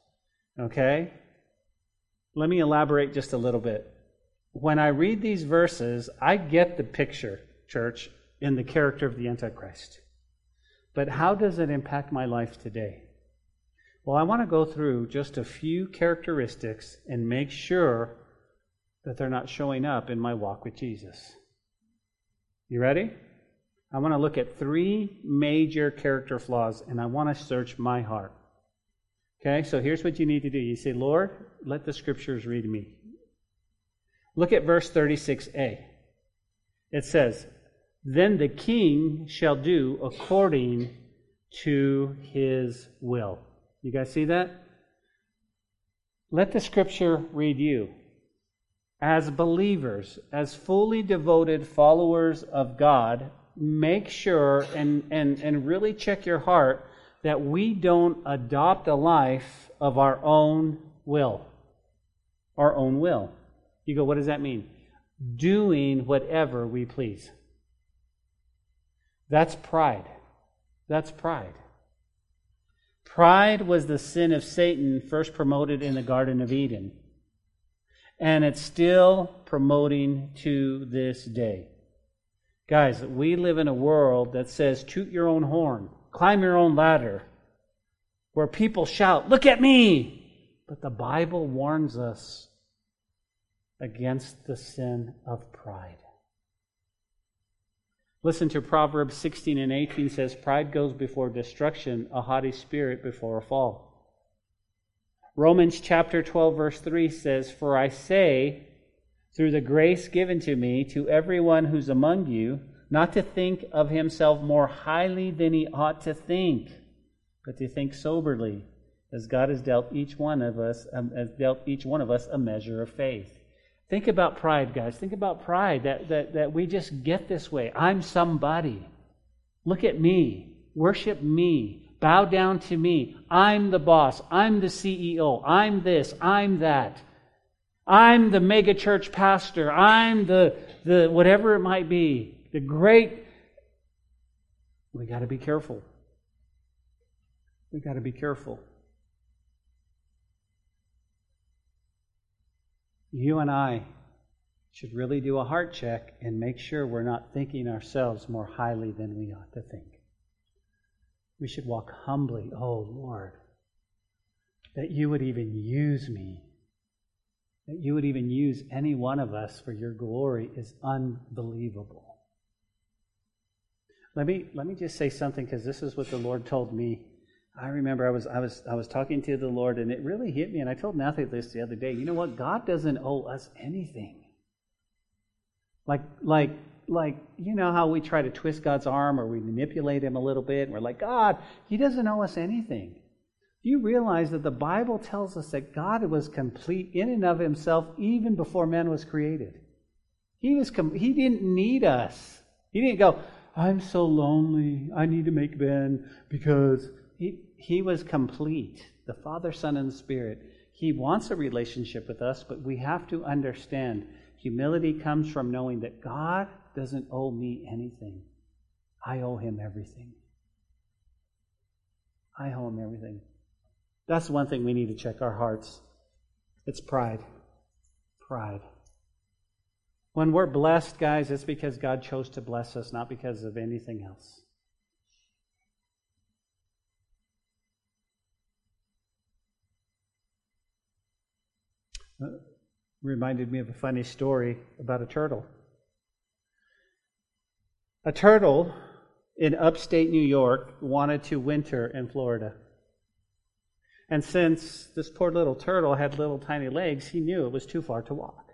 Okay? Let me elaborate just a little bit. When I read these verses, I get the picture, church, in the character of the Antichrist. But how does it impact my life today? Well, I want to go through just a few characteristics and make sure that they're not showing up in my walk with Jesus. You ready? I want to look at three major character flaws and I want to search my heart. Okay, so here's what you need to do. You say, Lord, let the scriptures read me. Look at verse 36a. It says, Then the king shall do according to his will. You guys see that? Let the scripture read you. As believers, as fully devoted followers of God, make sure and, and, and really check your heart that we don't adopt a life of our own will. Our own will. You go, what does that mean? Doing whatever we please. That's pride. That's pride. Pride was the sin of Satan first promoted in the Garden of Eden. And it's still promoting to this day. Guys, we live in a world that says toot your own horn, climb your own ladder, where people shout, Look at me! But the Bible warns us against the sin of pride. Listen to Proverbs 16 and 18 says, Pride goes before destruction, a haughty spirit before a fall. Romans chapter 12, verse 3 says, For I say, through the grace given to me, to everyone who's among you, not to think of himself more highly than he ought to think, but to think soberly, as God has dealt each one of us, um, has dealt each one of us a measure of faith. Think about pride, guys. Think about pride that, that, that we just get this way. I'm somebody. Look at me. Worship me. Bow down to me. I'm the boss. I'm the CEO. I'm this. I'm that. I'm the mega church pastor. I'm the, the whatever it might be. The great. We got to be careful. We got to be careful. You and I should really do a heart check and make sure we're not thinking ourselves more highly than we ought to think. We should walk humbly, oh Lord, that you would even use me, that you would even use any one of us for your glory is unbelievable. Let me, let me just say something because this is what the Lord told me I remember I was I was I was talking to the Lord and it really hit me and I told Matthew this the other day. You know what? God doesn't owe us anything. Like like like you know how we try to twist God's arm or we manipulate him a little bit and we're like, God, he doesn't owe us anything. Do you realize that the Bible tells us that God was complete in and of himself even before man was created? He was com- he didn't need us. He didn't go, I'm so lonely. I need to make Ben because he, was complete the Father, Son, and Spirit. He wants a relationship with us, but we have to understand humility comes from knowing that God doesn't owe me anything. I owe him everything. I owe him everything. That's one thing we need to check our hearts. It's pride. Pride. When we're blessed, guys, it's because God chose to bless us, not because of anything else. Reminded me of a funny story about a turtle. A turtle in upstate New York wanted to winter in Florida. And since this poor little turtle had little tiny legs, he knew it was too far to walk.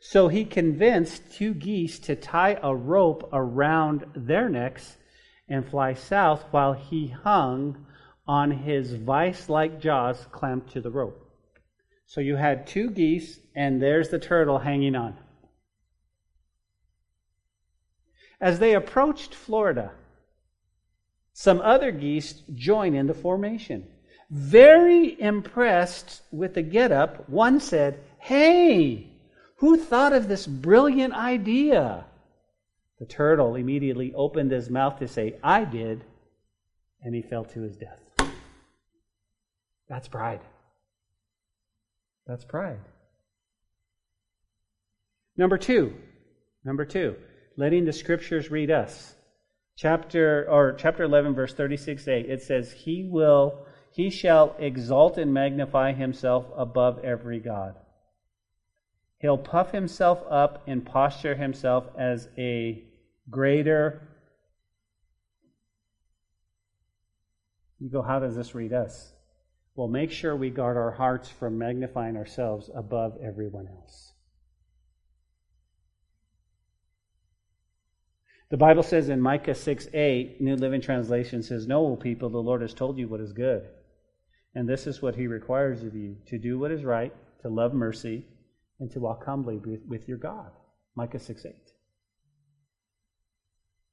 So he convinced two geese to tie a rope around their necks and fly south while he hung on his vice like jaws clamped to the rope. So you had two geese, and there's the turtle hanging on. As they approached Florida, some other geese joined in the formation. Very impressed with the getup, one said, Hey, who thought of this brilliant idea? The turtle immediately opened his mouth to say, I did, and he fell to his death. That's pride. That's pride. Number two, number two, letting the scriptures read us. Chapter or chapter 11 verse 36a it says he will he shall exalt and magnify himself above every god. He'll puff himself up and posture himself as a greater You go, how does this read us? Well, make sure we guard our hearts from magnifying ourselves above everyone else. The Bible says in Micah 6 8, New Living Translation says, Know, O people, the Lord has told you what is good. And this is what he requires of you to do what is right, to love mercy, and to walk humbly with, your God. Micah 6 8.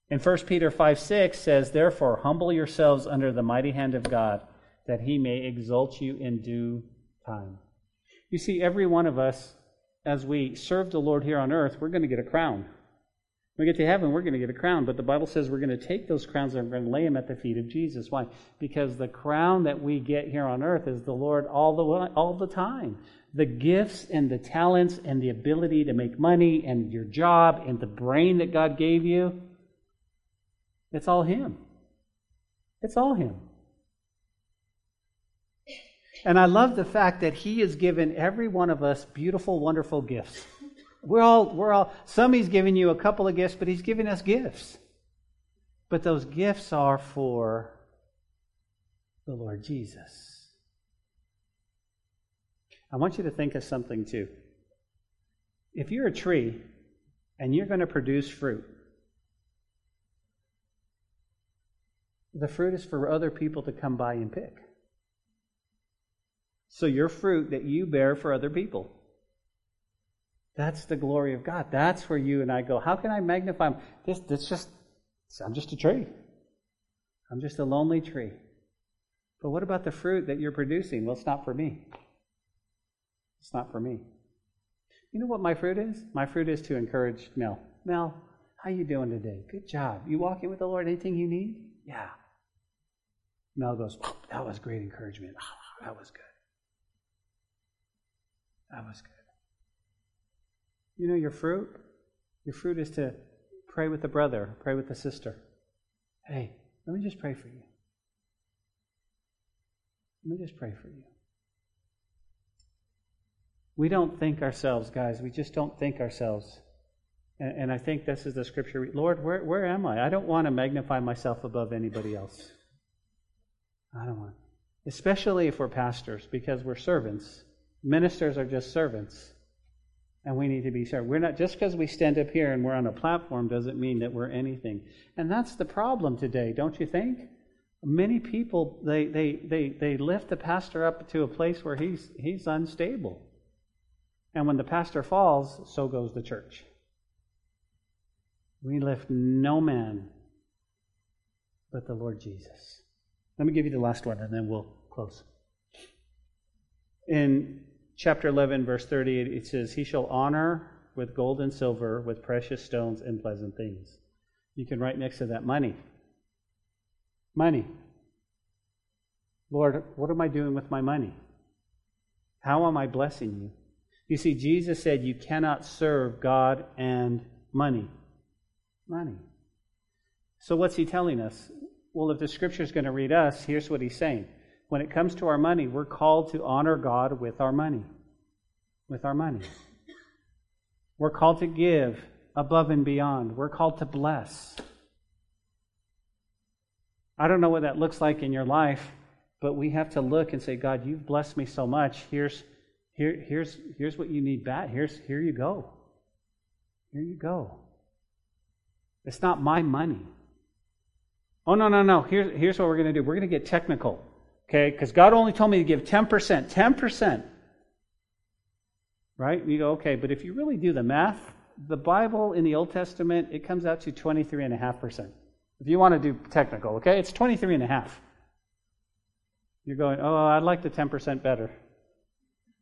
In 1 Peter 5 6 says, Therefore, humble yourselves under the mighty hand of God, that he may exalt you in due time. You see, every one of us, as we serve the Lord here on earth, we're going to get a crown. When we get to heaven, we're going to get a crown, but the Bible says we're going to take those crowns and we're going to lay them at the feet of Jesus. Why? Because the crown that we get here on earth is the Lord all the all the time. The gifts and the talents and the ability to make money and your job and the brain that God gave you, it's all Him. It's all Him. And I love the fact that He has given every one of us beautiful, wonderful gifts. We're all, we're all, some He's given you a couple of gifts, but He's given us gifts. But those gifts are for the Lord Jesus. I want you to think of something too. If you're a tree and you're going to produce fruit, the fruit is for other people to come by and pick. So your fruit that you bear for other people. That's the glory of God. That's where you and I go. How can I magnify this? This just I'm just a tree. I'm just a lonely tree. But what about the fruit that you're producing? Well, it's not for me. It's not for me. You know what my fruit is? My fruit is to encourage Mel. Mel, how you doing today? Good job. You walking with the Lord? Anything you need? Yeah. Mel goes, that was great encouragement. Oh, that was good. That was good. You know your fruit? Your fruit is to pray with a brother, pray with a sister. Hey, let me just pray for you. Let me just pray for you. We don't think ourselves, guys. We just don't think ourselves. And, and I think this is the scripture. Lord, where, where am I? I don't want to magnify myself above anybody else. I don't want. Especially if we're pastors, because we're servants. Ministers are just servants. And we need to be served. We're not just because we stand up here and we're on a platform doesn't mean that we're anything. And that's the problem today, don't you think? Many people they they they, they lift the pastor up to a place where he's he's unstable. And when the pastor falls, so goes the church. We lift no man but the Lord Jesus. Let me give you the last one and then we'll close. In chapter 11, verse 38, it says, He shall honor with gold and silver, with precious stones and pleasant things. You can write next to that money. Money. Lord, what am I doing with my money? How am I blessing you? You see, Jesus said you cannot serve God and money. Money. So, what's he telling us? Well, if the scripture is going to read us, here's what he's saying. When it comes to our money, we're called to honor God with our money. With our money. We're called to give above and beyond. We're called to bless. I don't know what that looks like in your life, but we have to look and say, God, you've blessed me so much. Here's, here, here's, here's what you need back. Here's, here you go. Here you go. It's not my money. Oh, no, no, no. Here's, here's what we're going to do we're going to get technical. Okay? Because God only told me to give 10%. 10%. Right? You go, okay, but if you really do the math, the Bible in the Old Testament, it comes out to 23.5%. If you want to do technical, okay? It's 23.5. You're going, oh, I'd like the 10% better.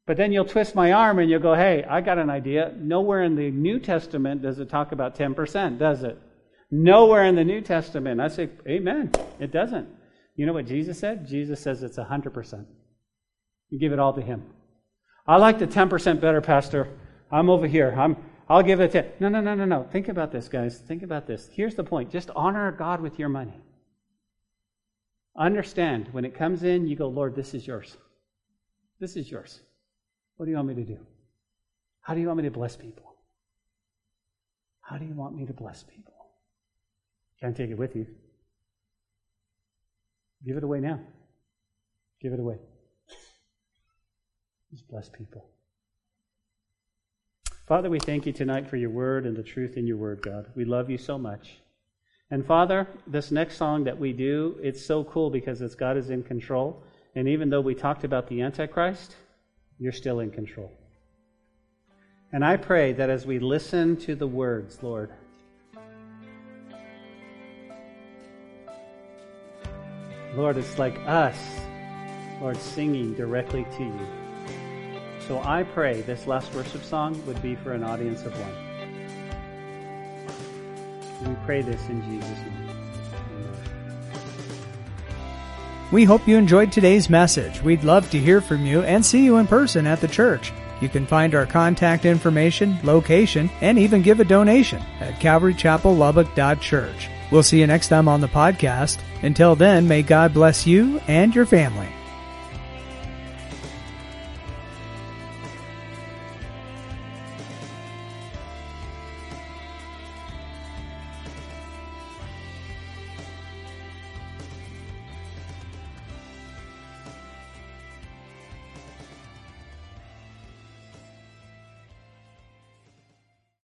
But then you'll twist my arm and you'll go, hey, I got an idea. Nowhere in the New Testament does it talk about 10%, does it? Nowhere in the New Testament. I say, Amen. It doesn't. You know what Jesus said? Jesus says it's 100%. You give it all to Him. I like the 10% better, Pastor. I'm over here. I'm, I'll give it to. No, no, no, no, no. Think about this, guys. Think about this. Here's the point just honor God with your money. Understand, when it comes in, you go, Lord, this is yours. This is yours. What do you want me to do? How do you want me to bless people? How do you want me to bless people? Can't take it with you. Give it away now. Give it away. Just bless people. Father, we thank you tonight for your word and the truth in your word, God. We love you so much. And Father, this next song that we do, it's so cool because it's God is in control. And even though we talked about the Antichrist, you're still in control. And I pray that as we listen to the words, Lord, Lord, it's like us, Lord, singing directly to you. So I pray this last worship song would be for an audience of one. We pray this in Jesus' name. We hope you enjoyed today's message. We'd love to hear from you and see you in person at the church. You can find our contact information, location, and even give a donation at calvarychapellubbock.church. We'll see you next time on the podcast. Until then, may God bless you and your family.